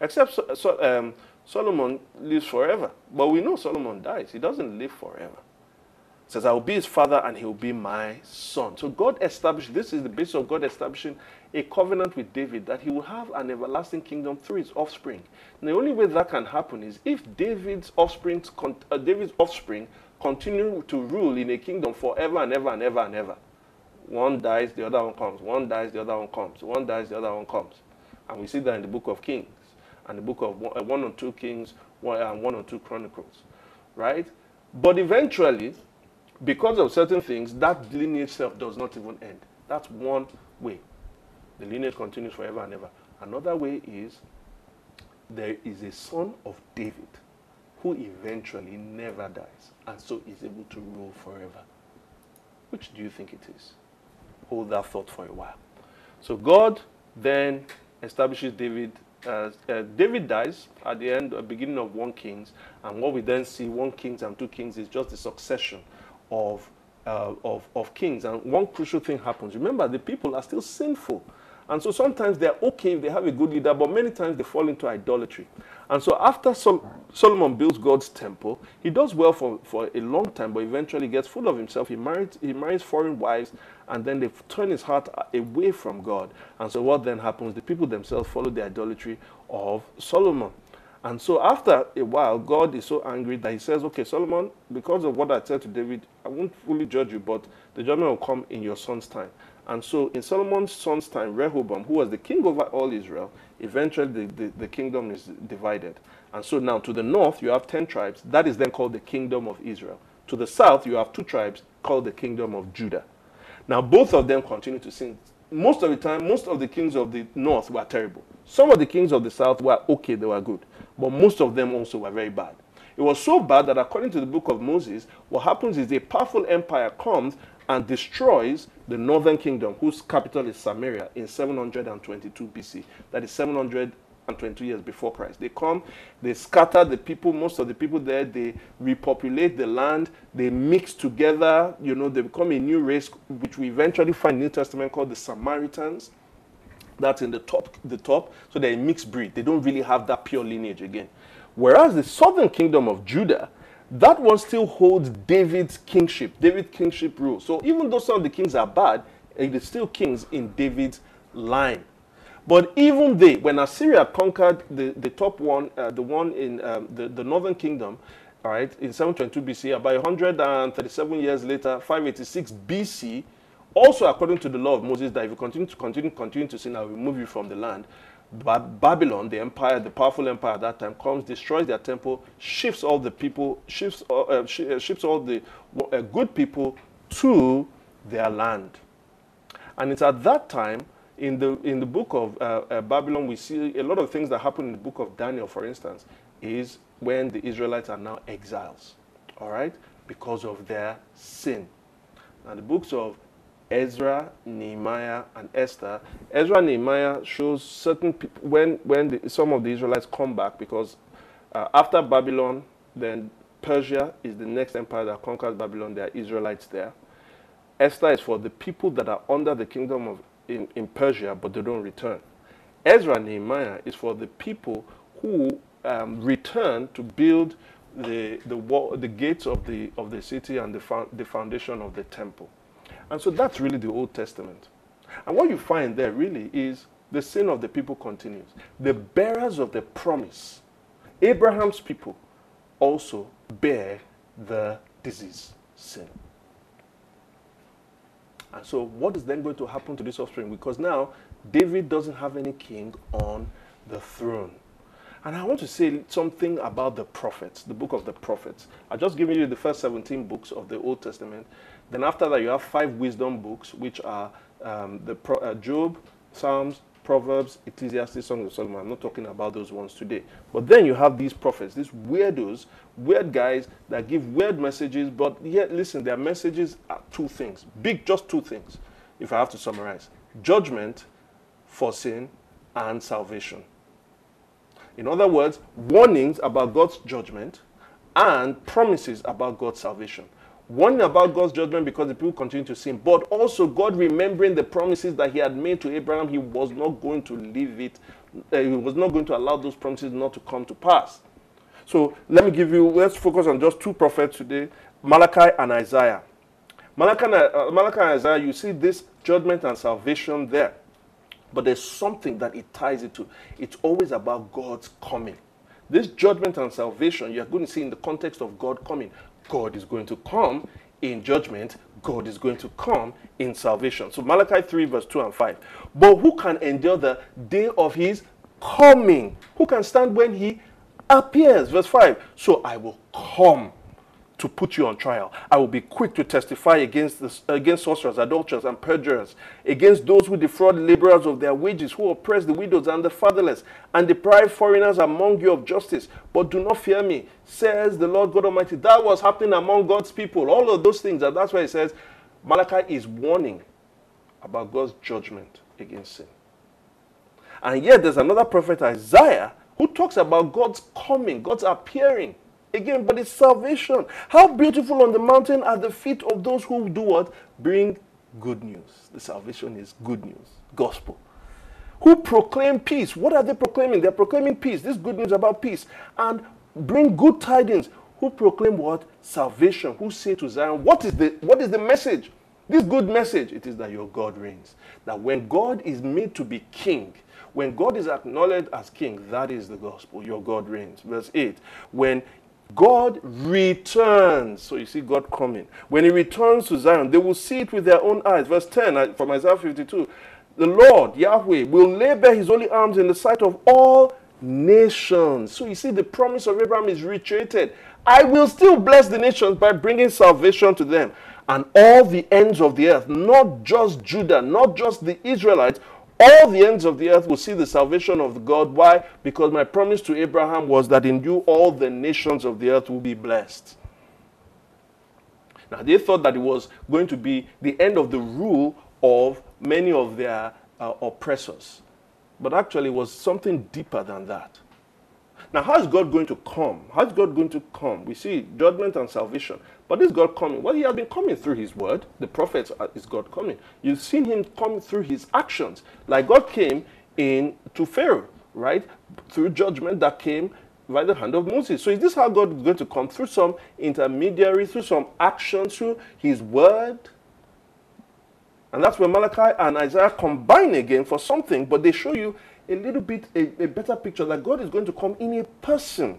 Except so, so, um, Solomon lives forever. But we know Solomon dies. He doesn't live forever. He says, I will be his father and he will be my son. So God established, this is the basis of God establishing a covenant with David that he will have an everlasting kingdom through his offspring. And the only way that can happen is if David's offspring, uh, David's offspring continue to rule in a kingdom forever and ever and ever and ever. One dies, the other one comes. One dies, the other one comes. One dies, the other one comes. And we see that in the book of Kings and the book of one, uh, one or two Kings one, and one or two Chronicles, right? But eventually, because of certain things, that lineage itself does not even end. That's one way. The lineage continues forever and ever. Another way is there is a son of David who eventually never dies and so is able to rule forever. Which do you think it is? Hold that thought for a while. So God then establishes David. Uh, uh, David dies at the end, uh, beginning of 1 Kings, and what we then see, 1 Kings and 2 Kings, is just the succession of, uh, of, of kings. And one crucial thing happens. Remember, the people are still sinful. And so sometimes they're okay if they have a good leader, but many times they fall into idolatry. And so after Sol- Solomon builds God's temple, he does well for, for a long time, but eventually gets full of himself. He, married, he marries foreign wives, and then they turn his heart away from God. And so what then happens? The people themselves follow the idolatry of Solomon. And so after a while, God is so angry that he says, Okay, Solomon, because of what I said to David, I won't fully judge you, but the judgment will come in your son's time. And so in Solomon's son's time, Rehoboam, who was the king over all Israel, eventually the, the, the, kingdom is divided. And so now to the north, you have 10 tribes. That is then called the kingdom of Israel. To the south, you have two tribes called the kingdom of Judah. Now both of them continue to sin. Most of the time, most of the kings of the north were terrible. Some of the kings of the south were okay, they were good. But most of them also were very bad. It was so bad that according to the book of Moses, what happens is a powerful empire comes and destroys the northern kingdom, whose capital is Samaria, in 722 BC. That is 722 years before Christ. They come, they scatter the people, most of the people there, they repopulate the land, they mix together, you know, they become a new race, which we eventually find in the New Testament called the Samaritans. That's in the top, the top. So they're a mixed breed. They don't really have that pure lineage again. Whereas the southern kingdom of Judah, that one still holds David's kingship, David's kingship rule. So even though some of the kings are bad, it is still kings in David's line. But even they, when Assyria conquered the, the top one, uh, the one in um, the, the northern kingdom, all right, in 722 BC, about 137 years later, 586 BC, also according to the law of Moses, that if you continue to continue, continue to sin, I will remove you from the land. Babylon, the empire, the powerful empire at that time, comes, destroys their temple, shifts all the people, shifts, uh, uh, uh shifts all the uh, good people to their land. And it's at that time in the in the book of uh, uh, Babylon we see a lot of things that happen in the book of Daniel, for instance, is when the Israelites are now exiles. All right, because of their sin. Now the books of Ezra, Nehemiah, and Esther. Ezra Nehemiah shows certain people when when the, some of the Israelites come back because uh, after Babylon, then Persia is the next empire that conquers Babylon. There are Israelites there. Esther is for the people that are under the kingdom of in, in Persia, but they don't return. Ezra Nehemiah is for the people who um, return to build the the wall, the gates of the of the city and the the foundation of the temple. And so that's really the Old Testament. And what you find there really is the sin of the people continues. The bearers of the promise, Abraham's people, also bear the disease, sin. And so, what is then going to happen to this offspring? Because now David doesn't have any king on the throne. And I want to say something about the prophets, the book of the prophets. I've just given you the first 17 books of the Old Testament. Then after that, you have five wisdom books, which are um, the Pro- uh, Job, Psalms, Proverbs, Ecclesiastes, Songs of Solomon. I'm not talking about those ones today. But then you have these prophets, these weirdos, weird guys that give weird messages, but yet, listen, their messages are two things. Big, just two things, if I have to summarize judgment for sin and salvation. In other words, warnings about God's judgment and promises about God's salvation. Warning about God's judgment because the people continue to sin, but also God remembering the promises that He had made to Abraham, He was not going to leave it, uh, He was not going to allow those promises not to come to pass. So let me give you, let's focus on just two prophets today Malachi and Isaiah. Malachi uh, Malachi and Isaiah, you see this judgment and salvation there. But there's something that it ties it to. It's always about God's coming. This judgment and salvation, you're going to see in the context of God coming. God is going to come in judgment, God is going to come in salvation. So Malachi 3, verse 2 and 5. But who can endure the day of his coming? Who can stand when he appears? Verse 5. So I will come to put you on trial. I will be quick to testify against, this, against sorcerers, adulterers, and perjurers, against those who defraud laborers of their wages, who oppress the widows and the fatherless, and deprive foreigners among you of justice. But do not fear me, says the Lord God Almighty. That was happening among God's people. All of those things, and that's why he says Malachi is warning about God's judgment against sin. And yet there's another prophet, Isaiah, who talks about God's coming, God's appearing again, but it's salvation. How beautiful on the mountain are the feet of those who do what? Bring good news. The salvation is good news, gospel. Who proclaim peace. What are they proclaiming? They're proclaiming peace. This good news about peace. And bring good tidings. Who proclaim what? Salvation. Who say to Zion, what is the what is the message? This good message, it is that your God reigns. That when God is made to be king, when God is acknowledged as king, that is the gospel. Your God reigns. Verse 8. When God returns. So you see God coming. When he returns to Zion, they will see it with their own eyes. Verse 10 uh, from Isaiah 52. The Lord, Yahweh, will lay bare his holy arms in the sight of all nations. So you see, the promise of Abraham is reiterated. I will still bless the nations by bringing salvation to them. And all the ends of the earth, not just Judah, not just the Israelites, all the ends of the earth will see the salvation of God. Why? Because my promise to Abraham was that in you all the nations of the earth will be blessed. Now, they thought that it was going to be the end of the rule of many of their uh, oppressors. But actually, it was something deeper than that. Now, how is God going to come? How is God going to come? We see judgment and salvation. But this God coming, well, he has been coming through his word. The prophets uh, is God coming. You've seen him come through his actions. Like God came in to Pharaoh, right? Through judgment that came by the hand of Moses. So is this how God is going to come? Through some intermediary, through some action, through his word? And that's where Malachi and Isaiah combine again for something, but they show you a little bit a, a better picture that God is going to come in a person.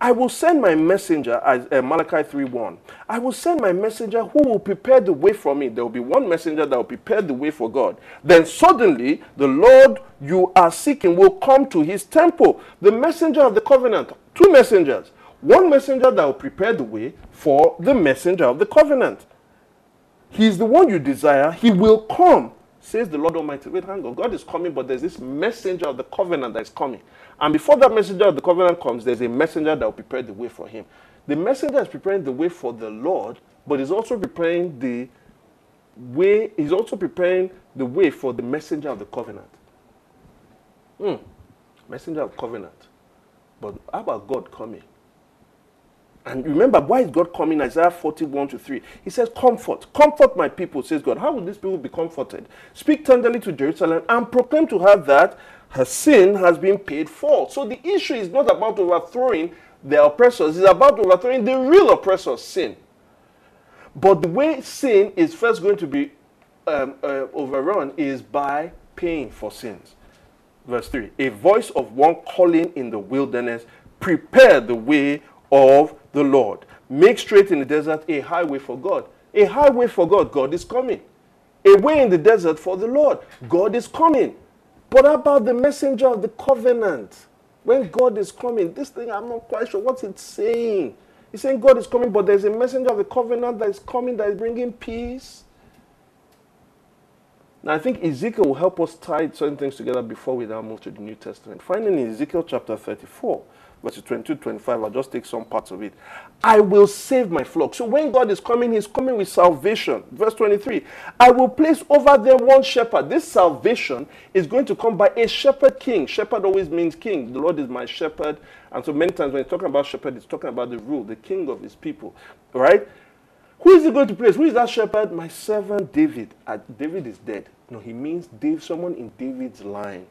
I will send my messenger, as uh, Malachi 3:1. I will send my messenger who will prepare the way for me. There will be one messenger that will prepare the way for God. Then suddenly, the Lord you are seeking will come to his temple. The messenger of the covenant, two messengers. One messenger that will prepare the way for the messenger of the covenant. He is the one you desire. He will come, says the Lord Almighty. Wait, hang on. God is coming, but there's this messenger of the covenant that is coming. And before that messenger of the covenant comes, there's a messenger that will prepare the way for him. The messenger is preparing the way for the Lord, but he's also preparing the way, he's also preparing the way for the messenger of the covenant. Hmm. Messenger of covenant. But how about God coming? And remember, why is God coming? Isaiah 41 to 3. He says, Comfort, comfort my people, says God. How will these people be comforted? Speak tenderly to Jerusalem and proclaim to her that her sin has been paid for. So the issue is not about overthrowing the oppressors, it's about overthrowing the real oppressor, sin. But the way sin is first going to be um, uh, overrun is by paying for sins. Verse 3 A voice of one calling in the wilderness, prepare the way of the Lord. Make straight in the desert a highway for God. A highway for God. God is coming. A way in the desert for the Lord. God is coming. But about the messenger of the covenant? When God is coming, this thing I'm not quite sure what it's saying. He's saying God is coming, but there's a messenger of the covenant that is coming that is bringing peace. Now, I think Ezekiel will help us tie certain things together before we now move to the New Testament. Finally, in Ezekiel chapter 34, verses 22 25. I'll just take some parts of it. I will save my flock. So when God is coming, He's coming with salvation. Verse 23 I will place over them one shepherd. This salvation is going to come by a shepherd king. Shepherd always means king. The Lord is my shepherd. And so many times when he's talking about shepherd, he's talking about the rule, the king of his people. Right? Who is he going to place? Who is that shepherd? My servant David. Uh, David is dead. No, he means Dave, someone in David's line.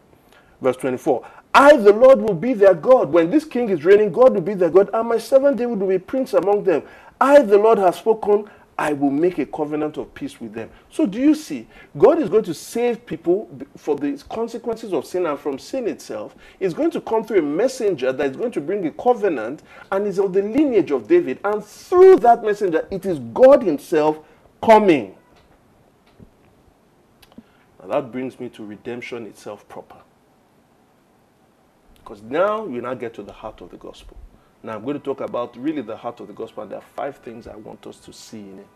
Verse 24 I, the Lord, will be their God. When this king is reigning, God will be their God, and my servant David will be prince among them. I, the Lord, have spoken. I will make a covenant of peace with them. So, do you see? God is going to save people for the consequences of sin and from sin itself. He's going to come through a messenger that is going to bring a covenant and is of the lineage of David. And through that messenger, it is God Himself coming. Now, that brings me to redemption itself proper. Because now you now get to the heart of the gospel. Now I'm going to talk about really the heart of the gospel, and there are five things I want us to see in it.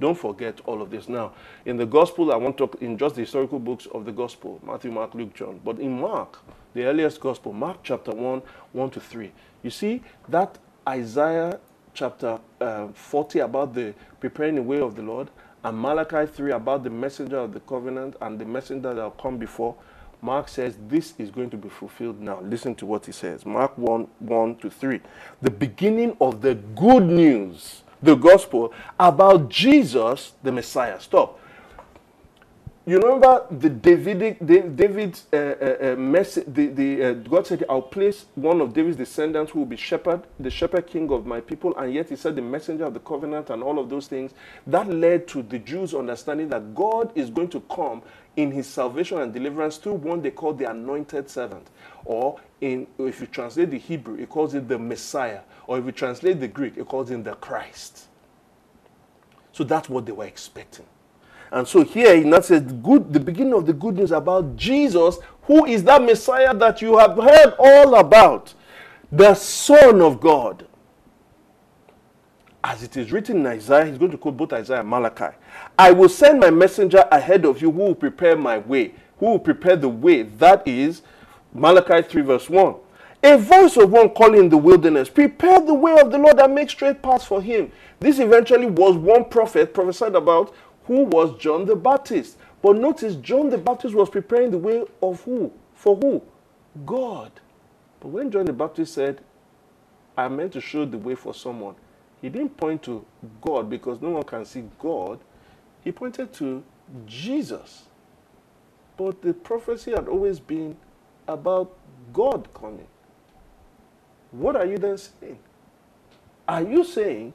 Don't forget all of this. Now, in the gospel, I want to talk in just the historical books of the gospel Matthew, Mark, Luke, John. But in Mark, the earliest gospel, Mark chapter 1, 1 to 3, you see that Isaiah chapter uh, 40 about the preparing the way of the Lord, and Malachi 3 about the messenger of the covenant and the messenger that will come before. Mark says this is going to be fulfilled now. Listen to what he says. Mark 1 1 to 3. The beginning of the good news, the gospel about Jesus, the Messiah. Stop. You remember the Davidic, David's uh, uh, uh, message. The, the uh, God said, "I'll place one of David's descendants who will be shepherd, the shepherd king of my people." And yet, He said, "The messenger of the covenant," and all of those things. That led to the Jews understanding that God is going to come in his salvation and deliverance through one they call the anointed servant. Or in if you translate the Hebrew, it calls it the Messiah. Or if you translate the Greek, it calls it the Christ. So that's what they were expecting. And so here he now says good the beginning of the good news about Jesus, who is that Messiah that you have heard all about, the Son of God. As it is written in Isaiah, he's going to quote both Isaiah and Malachi. I will send my messenger ahead of you who will prepare my way, who will prepare the way. That is Malachi 3, verse 1. A voice of one calling in the wilderness, prepare the way of the Lord and make straight paths for him. This eventually was one prophet prophesied about who was John the Baptist. But notice, John the Baptist was preparing the way of who? For who? God. But when John the Baptist said, I meant to show the way for someone, he didn't point to God because no one can see God. He pointed to Jesus. But the prophecy had always been about God coming. What are you then saying? Are you saying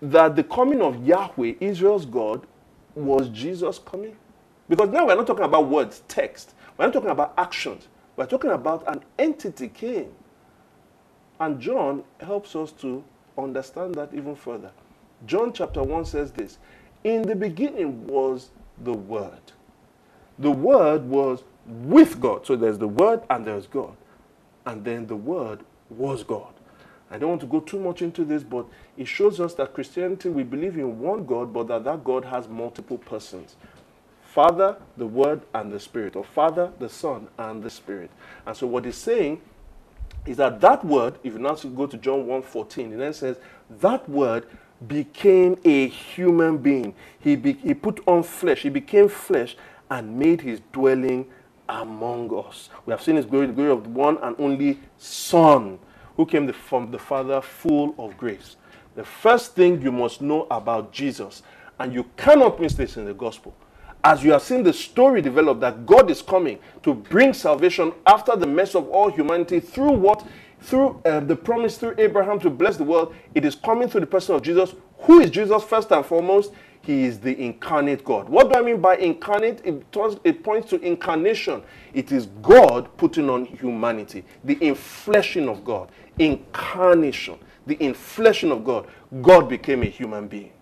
that the coming of Yahweh, Israel's God, was Jesus coming? Because now we're not talking about words, text. We're not talking about actions. We're talking about an entity came. And John helps us to understand that even further. John chapter 1 says this In the beginning was the Word. The Word was with God. So there's the Word and there's God. And then the Word was God. I don't want to go too much into this, but it shows us that Christianity, we believe in one God, but that that God has multiple persons. Father, the Word, and the Spirit, or Father, the Son, and the Spirit. And so what he's saying is that that word, if you now go to John 1.14, it then says, that word became a human being. He, be, he put on flesh. He became flesh and made his dwelling among us. We have seen his glory, the glory of the one and only Son, who came from the Father full of grace. The first thing you must know about Jesus, and you cannot miss this in the gospel, as you have seen the story develop that God is coming to bring salvation after the mess of all humanity through what? Through uh, the promise through Abraham to bless the world, it is coming through the person of Jesus. Who is Jesus first and foremost? He is the incarnate God. What do I mean by incarnate? It, turns, it points to incarnation. It is God putting on humanity, the infleshing of God, incarnation, the infleshing of God. God became a human being.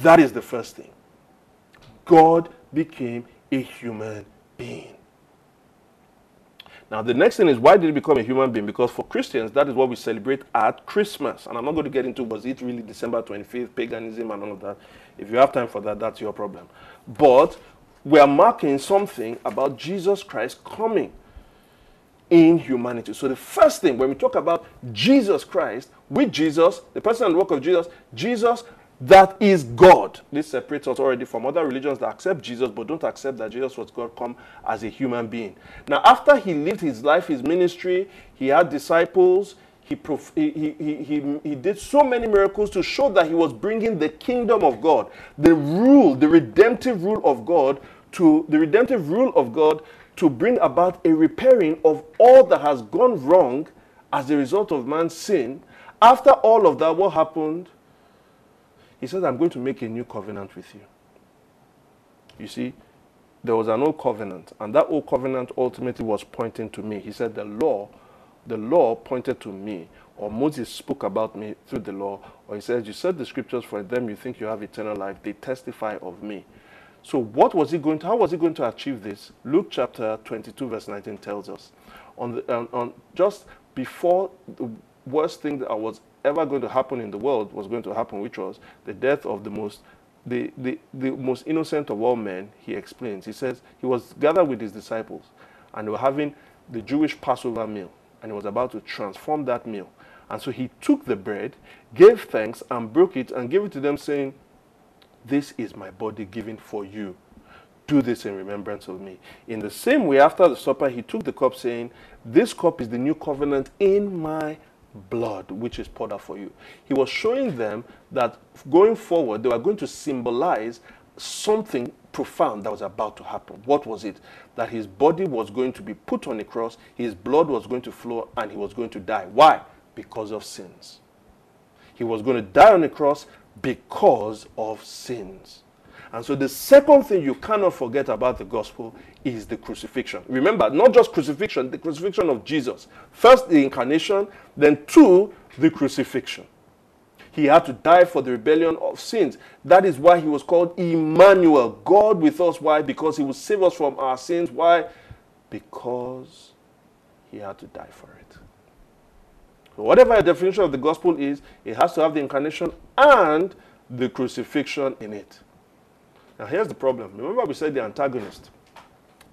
That is the first thing. God became a human being. Now, the next thing is why did he become a human being? Because for Christians, that is what we celebrate at Christmas. And I'm not going to get into was it really December 25th, paganism, and all of that. If you have time for that, that's your problem. But we are marking something about Jesus Christ coming in humanity. So, the first thing, when we talk about Jesus Christ, with Jesus, the person and work of Jesus, Jesus that is God. This separates us already from other religions that accept Jesus but don't accept that Jesus was God come as a human being. Now, after he lived his life, his ministry, he had disciples, he, he, he, he did so many miracles to show that he was bringing the kingdom of God, the rule, the redemptive rule of God, to the redemptive rule of God to bring about a repairing of all that has gone wrong as a result of man's sin. After all of that, what happened? He says, I'm going to make a new covenant with you. You see, there was an old covenant, and that old covenant ultimately was pointing to me. He said, The law, the law pointed to me, or Moses spoke about me through the law, or he says, You said the scriptures for them, you think you have eternal life, they testify of me. So, what was he going to, how was he going to achieve this? Luke chapter 22, verse 19 tells us. On, the, on, on just before the worst thing that I was ever going to happen in the world was going to happen, which was the death of the most the, the, the most innocent of all men, he explains. He says he was gathered with his disciples and they were having the Jewish Passover meal and he was about to transform that meal. And so he took the bread, gave thanks, and broke it and gave it to them, saying, This is my body given for you. Do this in remembrance of me. In the same way, after the supper, he took the cup, saying, This cup is the new covenant in my blood which is poured out for you. He was showing them that going forward, they were going to symbolize something profound that was about to happen. What was it? That his body was going to be put on a cross, his blood was going to flow, and he was going to die. Why? Because of sins. He was going to die on the cross because of sins. And so the second thing you cannot forget about the gospel is the crucifixion. Remember, not just crucifixion, the crucifixion of Jesus. First, the incarnation, then, two, the crucifixion. He had to die for the rebellion of sins. That is why he was called Emmanuel, God with us. Why? Because he would save us from our sins. Why? Because he had to die for it. So whatever your definition of the gospel is, it has to have the incarnation and the crucifixion in it. Now, here's the problem. Remember, we said the antagonist.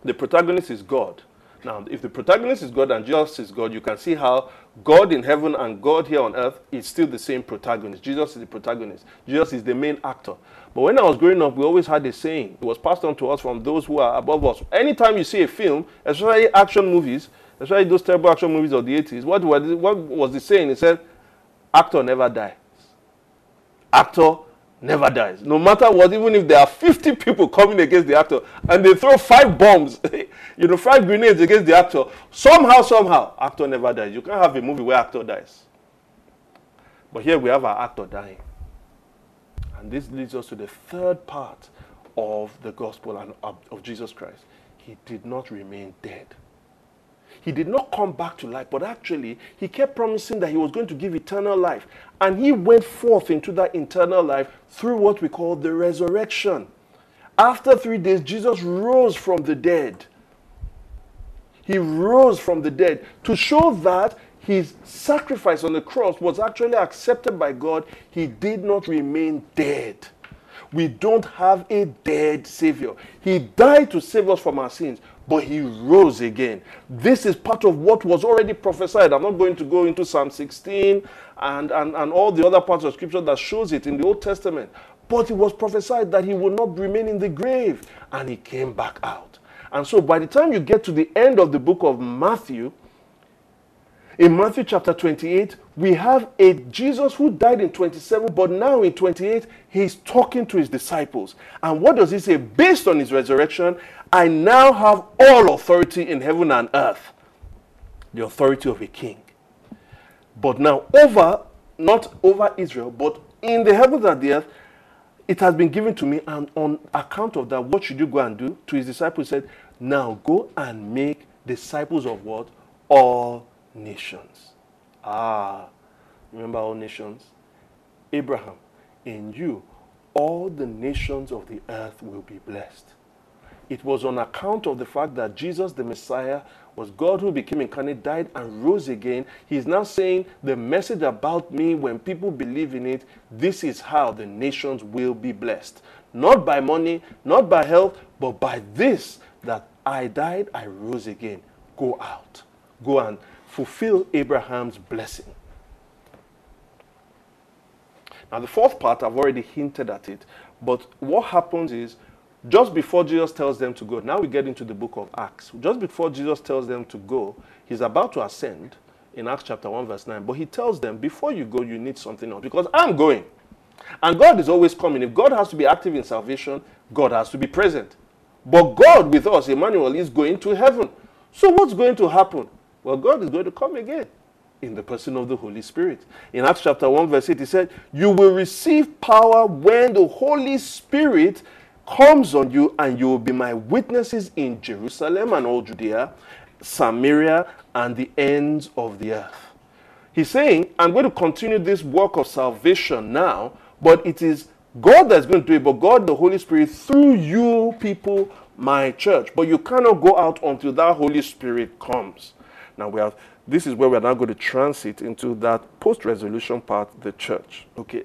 The protagonist is God. Now, if the protagonist is God and Jesus is God, you can see how God in heaven and God here on earth is still the same protagonist. Jesus is the protagonist. Jesus is the main actor. But when I was growing up, we always had a saying. It was passed on to us from those who are above us. Anytime you see a film, especially action movies, especially those terrible action movies of the 80s, what was, what was the saying? It said, actor never dies. Actor never dies. No matter what, even if there are 50 people coming against the actor and they throw five bombs, you know, five grenades against the actor, somehow, somehow, actor never dies. You can't have a movie where actor dies. But here we have our actor dying. And this leads us to the third part of the gospel and of, of Jesus Christ. He did not remain dead. He did not come back to life, but actually, he kept promising that he was going to give eternal life. And he went forth into that eternal life through what we call the resurrection. After three days, Jesus rose from the dead. He rose from the dead to show that his sacrifice on the cross was actually accepted by God, he did not remain dead. We don't have a dead Savior. He died to save us from our sins, but he rose again. This is part of what was already prophesied. I'm not going to go into Psalm 16 and, and, and all the other parts of Scripture that shows it in the Old Testament. But it was prophesied that he would not remain in the grave, and he came back out. And so by the time you get to the end of the book of Matthew, in Matthew chapter 28, we have a Jesus who died in 27, but now in 28, he's talking to his disciples. And what does he say? Based on his resurrection, I now have all authority in heaven and earth, the authority of a king. But now, over, not over Israel, but in the heavens and the earth, it has been given to me. And on account of that, what should you go and do? To his disciples, said, Now go and make disciples of what? All nations. Ah, remember all nations? Abraham, in you, all the nations of the earth will be blessed. It was on account of the fact that Jesus, the Messiah, was God who became incarnate, died, and rose again. He's now saying the message about me, when people believe in it, this is how the nations will be blessed. Not by money, not by health, but by this that I died, I rose again. Go out. Go and fulfill Abraham's blessing. Now, the fourth part, I've already hinted at it, but what happens is just before Jesus tells them to go, now we get into the book of Acts. Just before Jesus tells them to go, he's about to ascend in Acts chapter 1, verse 9. But he tells them, before you go, you need something else because I'm going. And God is always coming. If God has to be active in salvation, God has to be present. But God with us, Emmanuel, is going to heaven. So what's going to happen? Well, God is going to come again in the person of the Holy Spirit. In Acts chapter 1, verse 8, he said, You will receive power when the Holy Spirit comes on you, and you will be my witnesses in Jerusalem and all Judea, Samaria, and the ends of the earth. He's saying, I'm going to continue this work of salvation now, but it is God that's going to do it, but God, the Holy Spirit, through you people, my church. But you cannot go out until that Holy Spirit comes. Now we have this is where we're now going to transit into that post-resolution part, the church. Okay.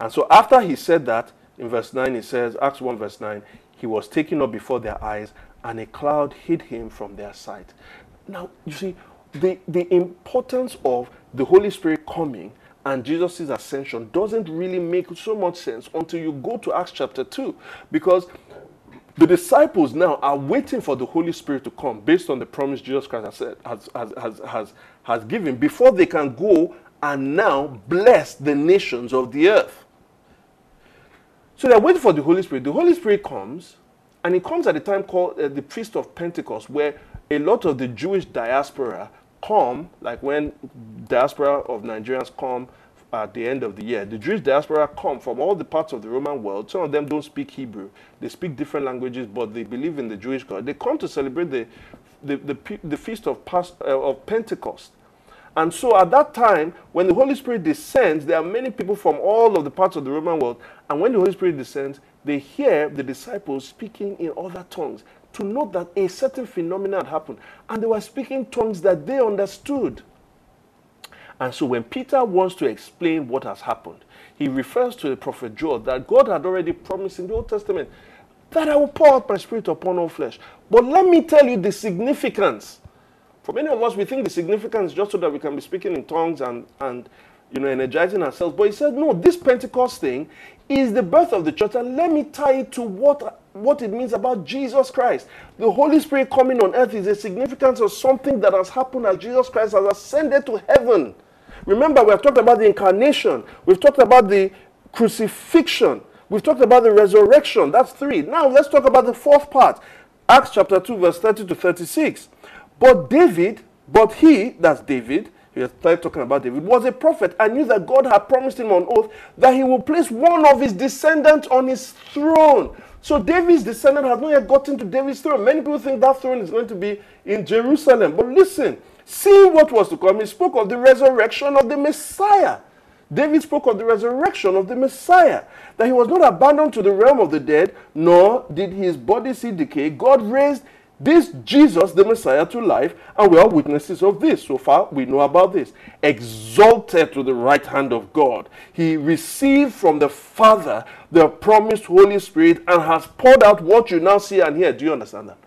And so after he said that, in verse 9, it says, Acts 1, verse 9, he was taken up before their eyes, and a cloud hid him from their sight. Now, you see, the, the importance of the Holy Spirit coming and Jesus' ascension doesn't really make so much sense until you go to Acts chapter 2. Because the disciples now are waiting for the Holy Spirit to come based on the promise Jesus Christ has, said, has, has, has, has, has given before they can go and now bless the nations of the earth. So they're waiting for the Holy Spirit. The Holy Spirit comes, and it comes at a time called uh, the Feast of Pentecost, where a lot of the Jewish diaspora come, like when diaspora of Nigerians come at the end of the year. The Jewish diaspora come from all the parts of the Roman world. Some of them don't speak Hebrew. They speak different languages, but they believe in the Jewish God. They come to celebrate the, the, the, the feast of, Pas- uh, of Pentecost. And so at that time, when the Holy Spirit descends, there are many people from all of the parts of the Roman world. And when the Holy Spirit descends, they hear the disciples speaking in other tongues to note that a certain phenomenon had happened. And they were speaking tongues that they understood. And so when Peter wants to explain what has happened, he refers to the prophet Joel that God had already promised in the Old Testament that I will pour out my spirit upon all flesh. But let me tell you the significance for many of us, we think the significance just so that we can be speaking in tongues and, and you know, energizing ourselves. But he said, no, this Pentecost thing is the birth of the church. And let me tie it to what, what it means about Jesus Christ. The Holy Spirit coming on earth is a significance of something that has happened as Jesus Christ has ascended to heaven. Remember, we have talked about the incarnation. We've talked about the crucifixion. We've talked about the resurrection. That's three. Now let's talk about the fourth part. Acts chapter 2, verse 30 to 36. But David, but he, that's David, he started talking about David, was a prophet and knew that God had promised him on oath that he will place one of his descendants on his throne. So David's descendant has not yet gotten to David's throne. Many people think that throne is going to be in Jerusalem. But listen, seeing what was to come, he spoke of the resurrection of the Messiah. David spoke of the resurrection of the Messiah, that he was not abandoned to the realm of the dead, nor did his body see decay. God raised this Jesus, the Messiah, to life, and we are witnesses of this. So far, we know about this. Exalted to the right hand of God, he received from the Father the promised Holy Spirit and has poured out what you now see and hear. Do you understand that?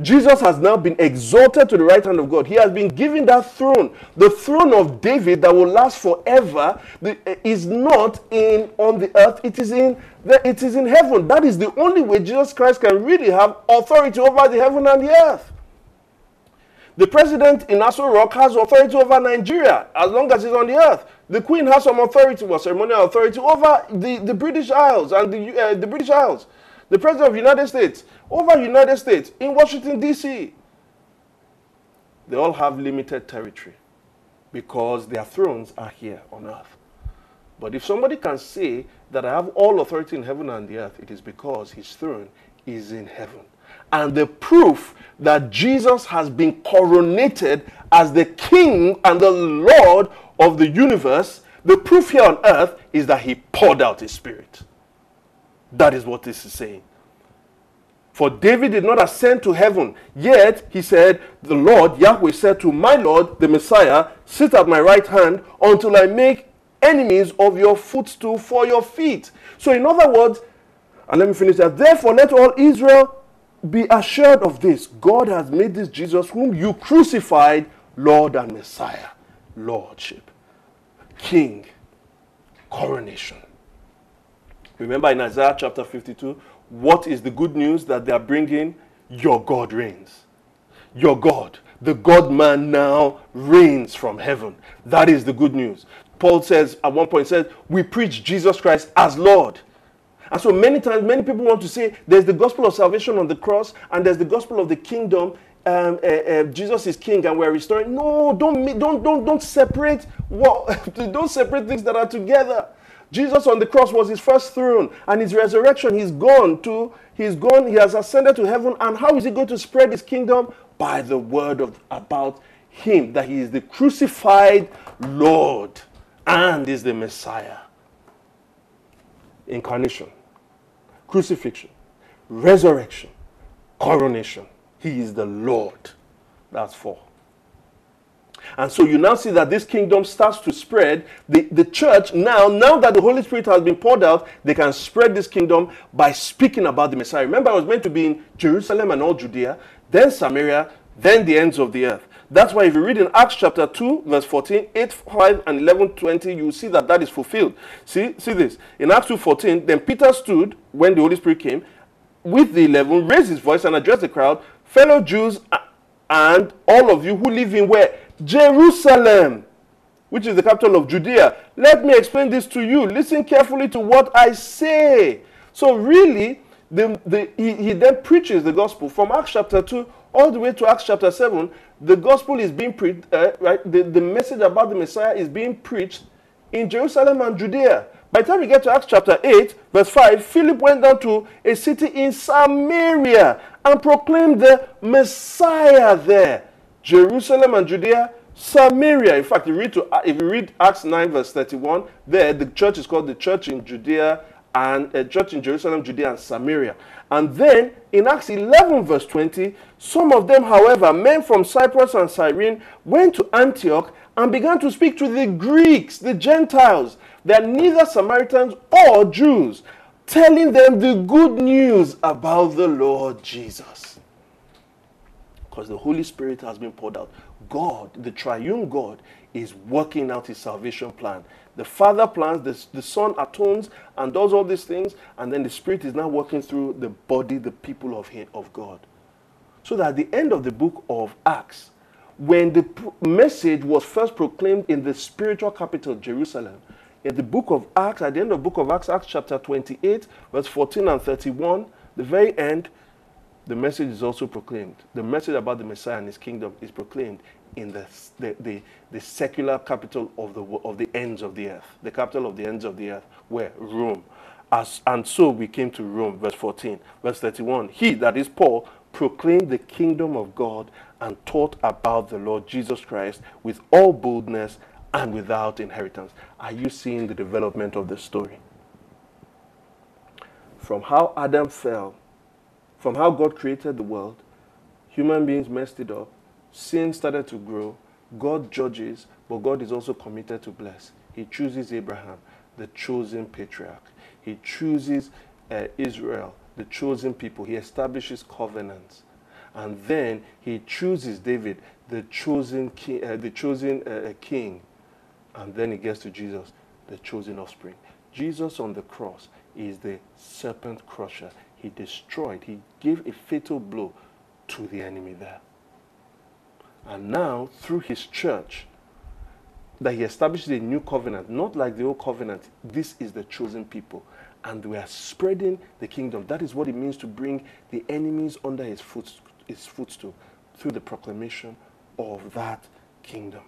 Jesus has now been exalted to the right hand of God. He has been given that throne. The throne of David that will last forever eh, is not in on the earth, it is in the, it is in heaven. That is the only way Jesus Christ can really have authority over the heaven and the earth. The president in Aso Rock has authority over Nigeria as long as he's on the earth. The Queen has some authority, well, ceremonial authority over the, the British Isles and the, uh, the British Isles. The president of the United States over United States, in Washington, D.C. They all have limited territory because their thrones are here on earth. But if somebody can say that I have all authority in heaven and the earth, it is because his throne is in heaven. And the proof that Jesus has been coronated as the King and the Lord of the universe, the proof here on earth is that he poured out his spirit. That is what this is saying. For David did not ascend to heaven, yet he said, The Lord, Yahweh, said to my Lord, the Messiah, Sit at my right hand until I make enemies of your footstool for your feet. So, in other words, and let me finish that. Therefore, let all Israel be assured of this God has made this Jesus, whom you crucified, Lord and Messiah, Lordship, King, coronation. Remember in Isaiah chapter 52, what is the good news that they are bringing? Your God reigns. Your God, the God man now reigns from heaven. That is the good news. Paul says, at one point, says, we preach Jesus Christ as Lord. And so many times, many people want to say there's the gospel of salvation on the cross and there's the gospel of the kingdom. Um, uh, uh, Jesus is king and we're restoring. No, don't don't don't don't separate what don't separate things that are together. Jesus on the cross was his first throne, and his resurrection, he's gone to, he's gone, he has ascended to heaven. And how is he going to spread his kingdom? By the word of about him, that he is the crucified Lord and is the Messiah. Incarnation, crucifixion, resurrection, coronation. He is the Lord. That's four. And so you now see that this kingdom starts to spread. The, the church now, now that the Holy Spirit has been poured out, they can spread this kingdom by speaking about the Messiah. Remember, I was meant to be in Jerusalem and all Judea, then Samaria, then the ends of the earth. That's why if you read in Acts chapter 2, verse 14, 8, 5, and 11, 20, you see that that is fulfilled. See, see this. In Acts 2, 14, then Peter stood when the Holy Spirit came with the eleven, raised his voice and addressed the crowd, fellow Jews and all of you who live in where? Jerusalem, which is the capital of Judea. Let me explain this to you. Listen carefully to what I say. So, really, the, the, he, he then preaches the gospel from Acts chapter 2 all the way to Acts chapter 7. The gospel is being preached, uh, right? The, the message about the Messiah is being preached in Jerusalem and Judea. By the time we get to Acts chapter 8, verse 5, Philip went down to a city in Samaria and proclaimed the Messiah there. Jerusalem and Judea, Samaria. In fact, if you read, to, if you read Acts 9, verse 31, there the church is called the church in Judea and a uh, church in Jerusalem, Judea, and Samaria. And then in Acts 11, verse 20, some of them, however, men from Cyprus and Cyrene, went to Antioch and began to speak to the Greeks, the Gentiles. They are neither Samaritans or Jews, telling them the good news about the Lord Jesus because the Holy Spirit has been poured out. God, the triune God, is working out his salvation plan. The Father plans, the, the Son atones and does all these things, and then the Spirit is now working through the body, the people of, him, of God. So that at the end of the book of Acts, when the message was first proclaimed in the spiritual capital, Jerusalem, in the book of Acts, at the end of the book of Acts, Acts chapter 28, verse 14 and 31, the very end, the message is also proclaimed. The message about the Messiah and his kingdom is proclaimed in the, the, the, the, secular capital of the, of the ends of the earth, the capital of the ends of the earth, where? Rome. As, and so we came to Rome, verse 14. Verse 31 He, that is Paul, proclaimed the kingdom of God and taught about the Lord Jesus Christ with all boldness and without inheritance. Are you seeing the development of the story? From how Adam fell from how God created the world Human beings messed it up. Sin started to grow. God judges, but God is also committed to bless. He chooses Abraham, the chosen patriarch. He chooses uh, Israel, the chosen people. He establishes covenants. And then he chooses David, the chosen king, uh, the chosen uh, king. And then he gets to Jesus, the chosen offspring. Jesus on the cross is the serpent crusher. He destroyed, he gave a fatal blow to the enemy there. And now, through his church, that he established a new covenant, not like the old covenant. This is the chosen people. And we are spreading the kingdom. That is what it means to bring the enemies under his, foot, his footstool through the proclamation of that kingdom.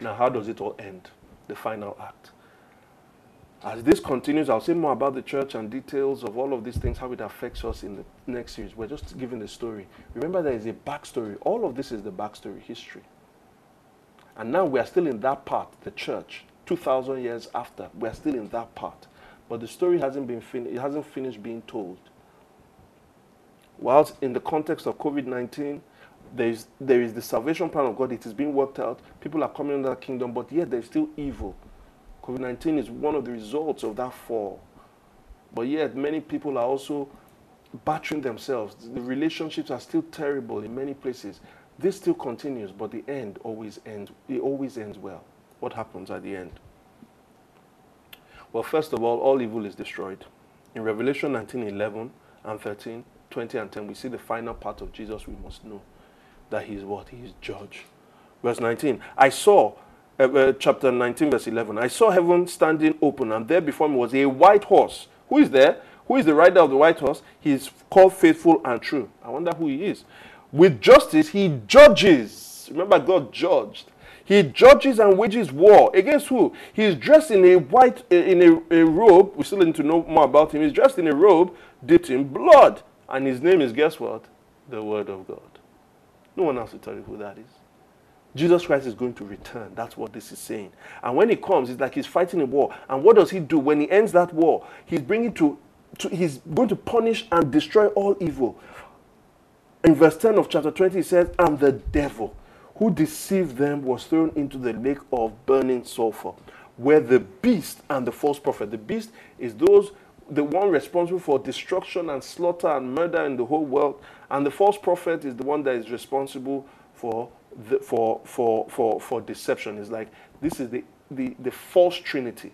Now, how does it all end? The final act. As this continues, I'll say more about the church and details of all of these things, how it affects us in the next series. We're just giving the story. Remember, there is a backstory. All of this is the backstory, history. And now we are still in that part, the church, 2,000 years after. We are still in that part. But the story hasn't been finished, it hasn't finished being told. Whilst in the context of COVID 19, there is, there is the salvation plan of God, it is being worked out. People are coming into the kingdom, but yet there's still evil. COVID 19 is one of the results of that fall. But yet, many people are also battering themselves. The relationships are still terrible in many places. This still continues, but the end always ends. It always ends well. What happens at the end? Well, first of all, all evil is destroyed. In Revelation 19, 11 and 13, 20 and 10, we see the final part of Jesus we must know. That he is what? He is judge. Verse 19, I saw, uh, uh, chapter 19, verse 11, I saw heaven standing open, and there before me was a white horse. Who is there? Who is the rider of the white horse? He is called faithful and true. I wonder who he is. With justice, he judges. Remember, God judged. He judges and wages war. Against who? He is dressed in a white, in a, a robe. We still need to know more about him. He's dressed in a robe dipped in blood. And his name is, guess what? The Word of God. No one else will tell you who that is. Jesus Christ is going to return. That's what this is saying. And when he comes, it's like he's fighting a war. And what does he do? When he ends that war, he's bringing to, to he's going to punish and destroy all evil in verse 10 of chapter 20, he says, And the devil who deceived them was thrown into the lake of burning sulfur, where the beast and the false prophet, the beast is those the one responsible for destruction and slaughter and murder in the whole world, and the false prophet is the one that is responsible for the, for, for, for, for deception. It's like this is the, the, the false trinity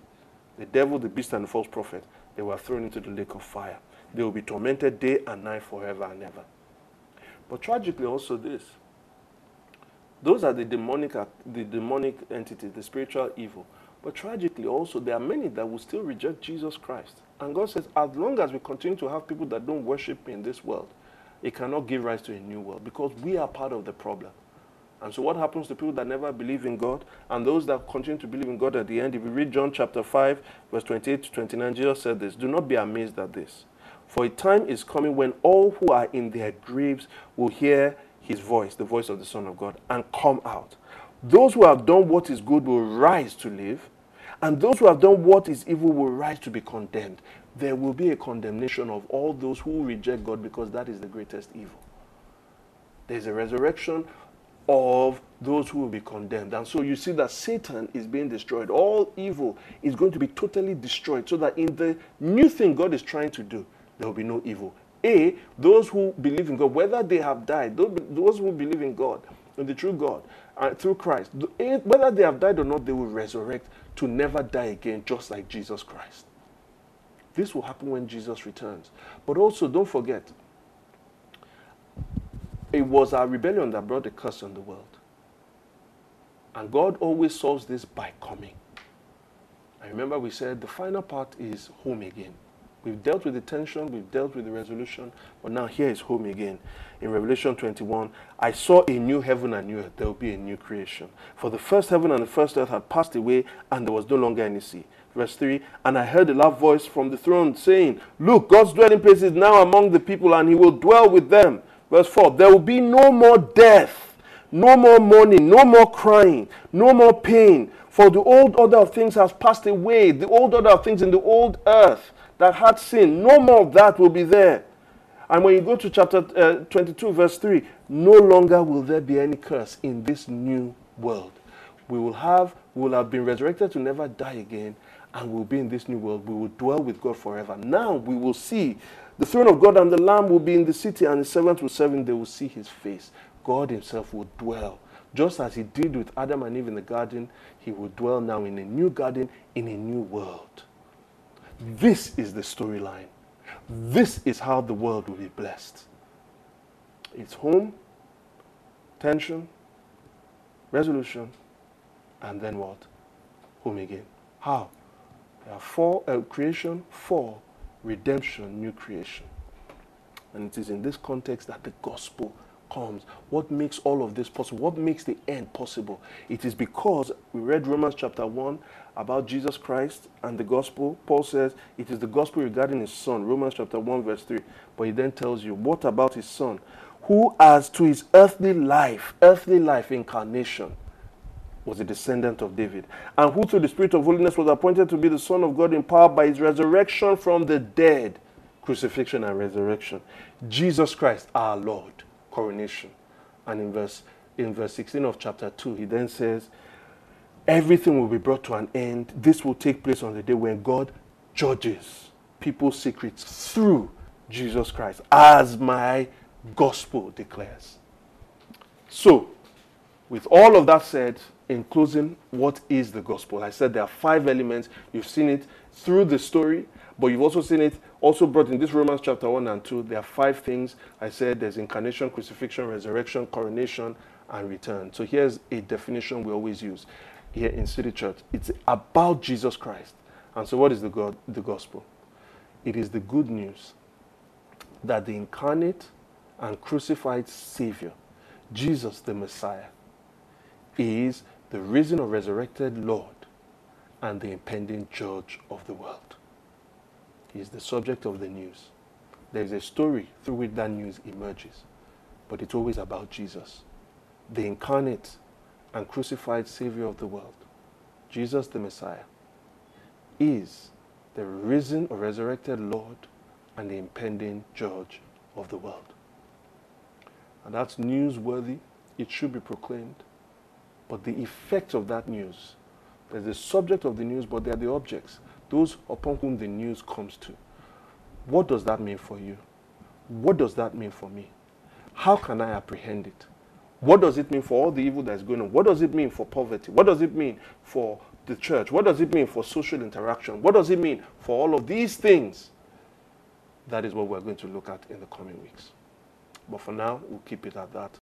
the devil, the beast, and the false prophet. They were thrown into the lake of fire. They will be tormented day and night forever and ever. But tragically, also this. Those are the demonic, the demonic entities, the spiritual evil. But tragically, also, there are many that will still reject Jesus Christ. And God says, as long as we continue to have people that don't worship me in this world, it cannot give rise to a new world because we are part of the problem. And so, what happens to people that never believe in God and those that continue to believe in God at the end? If you read John chapter 5, verse 28 to 29, Jesus said this Do not be amazed at this. For a time is coming when all who are in their graves will hear his voice, the voice of the Son of God, and come out. Those who have done what is good will rise to live, and those who have done what is evil will rise to be condemned. There will be a condemnation of all those who reject God because that is the greatest evil. There's a resurrection of those who will be condemned. And so you see that Satan is being destroyed. All evil is going to be totally destroyed so that in the new thing God is trying to do, there will be no evil. A, those who believe in God, whether they have died, those who believe in God, in the true God, uh, through Christ, whether they have died or not, they will resurrect to never die again, just like Jesus Christ. This will happen when Jesus returns. But also, don't forget, it was our rebellion that brought the curse on the world. And God always solves this by coming. I remember we said the final part is home again. We've dealt with the tension, we've dealt with the resolution, but now here is home again. In Revelation 21, I saw a new heaven and new earth. There will be a new creation. For the first heaven and the first earth had passed away, and there was no longer any sea. Verse 3 And I heard a loud voice from the throne saying, Look, God's dwelling place is now among the people, and he will dwell with them. Verse 4 There will be no more death, no more mourning, no more crying, no more pain, for the old order of things has passed away, the old order of things in the old earth that had sin. No more of that will be there. And when you go to chapter uh, 22, verse 3, no longer will there be any curse in this new world. We will have, we will have been resurrected to never die again, and we'll be in this new world. We will dwell with God forever. Now we will see the throne of God and the Lamb will be in the city, and the servants will serve him. They will see his face. God himself will dwell. Just as he did with Adam and Eve in the garden, he will dwell now in a new garden, in a new world. This is the storyline. This is how the world will be blessed. It's home, tension, resolution, and then what? Home again. How? There are four uh, creation, four redemption, new creation. And it is in this context that the gospel comes. What makes all of this possible? What makes the end possible? It is because we read Romans chapter 1 about Jesus Christ and the gospel. Paul says it is the gospel regarding his son, Romans chapter 1, verse 3. But he then tells you, what about his son? Who, as to his earthly life, earthly life incarnation, was a descendant of David, and who through the Spirit of holiness was appointed to be the Son of God in power by his resurrection from the dead, crucifixion and resurrection. Jesus Christ, our Lord, coronation. And in verse in verse 16 of chapter 2, he then says, Everything will be brought to an end. This will take place on the day when God judges people's secrets through Jesus Christ, as my gospel declares. So, with all of that said, in closing, what is the gospel? I said there are five elements. You've seen it through the story, but you've also seen it also brought in this Romans chapter 1 and 2. There are five things. I said there's incarnation, crucifixion, resurrection, coronation, and return. So here's a definition we always use here in City Church. It's about Jesus Christ. And so what is the God the gospel? It is the good news that the incarnate and crucified Savior, Jesus the Messiah, is the risen or resurrected Lord and the impending judge of the world. He is the subject of the news. There is a story through which that news emerges, but it's always about Jesus, the incarnate and crucified Savior of the world. Jesus the Messiah is the risen or resurrected Lord and the impending judge of the world. And that's newsworthy. It should be proclaimed. But the effect of that news, there's the subject of the news, but there are the objects, those upon whom the news comes to. What does that mean for you? What does that mean for me? How can I apprehend it? What does it mean for all the evil that's going on? What does it mean for poverty? What does it mean for the church? What does it mean for social interaction? What does it mean for all of these things? That is what we're going to look at in the coming weeks. But for now, we'll keep it at that.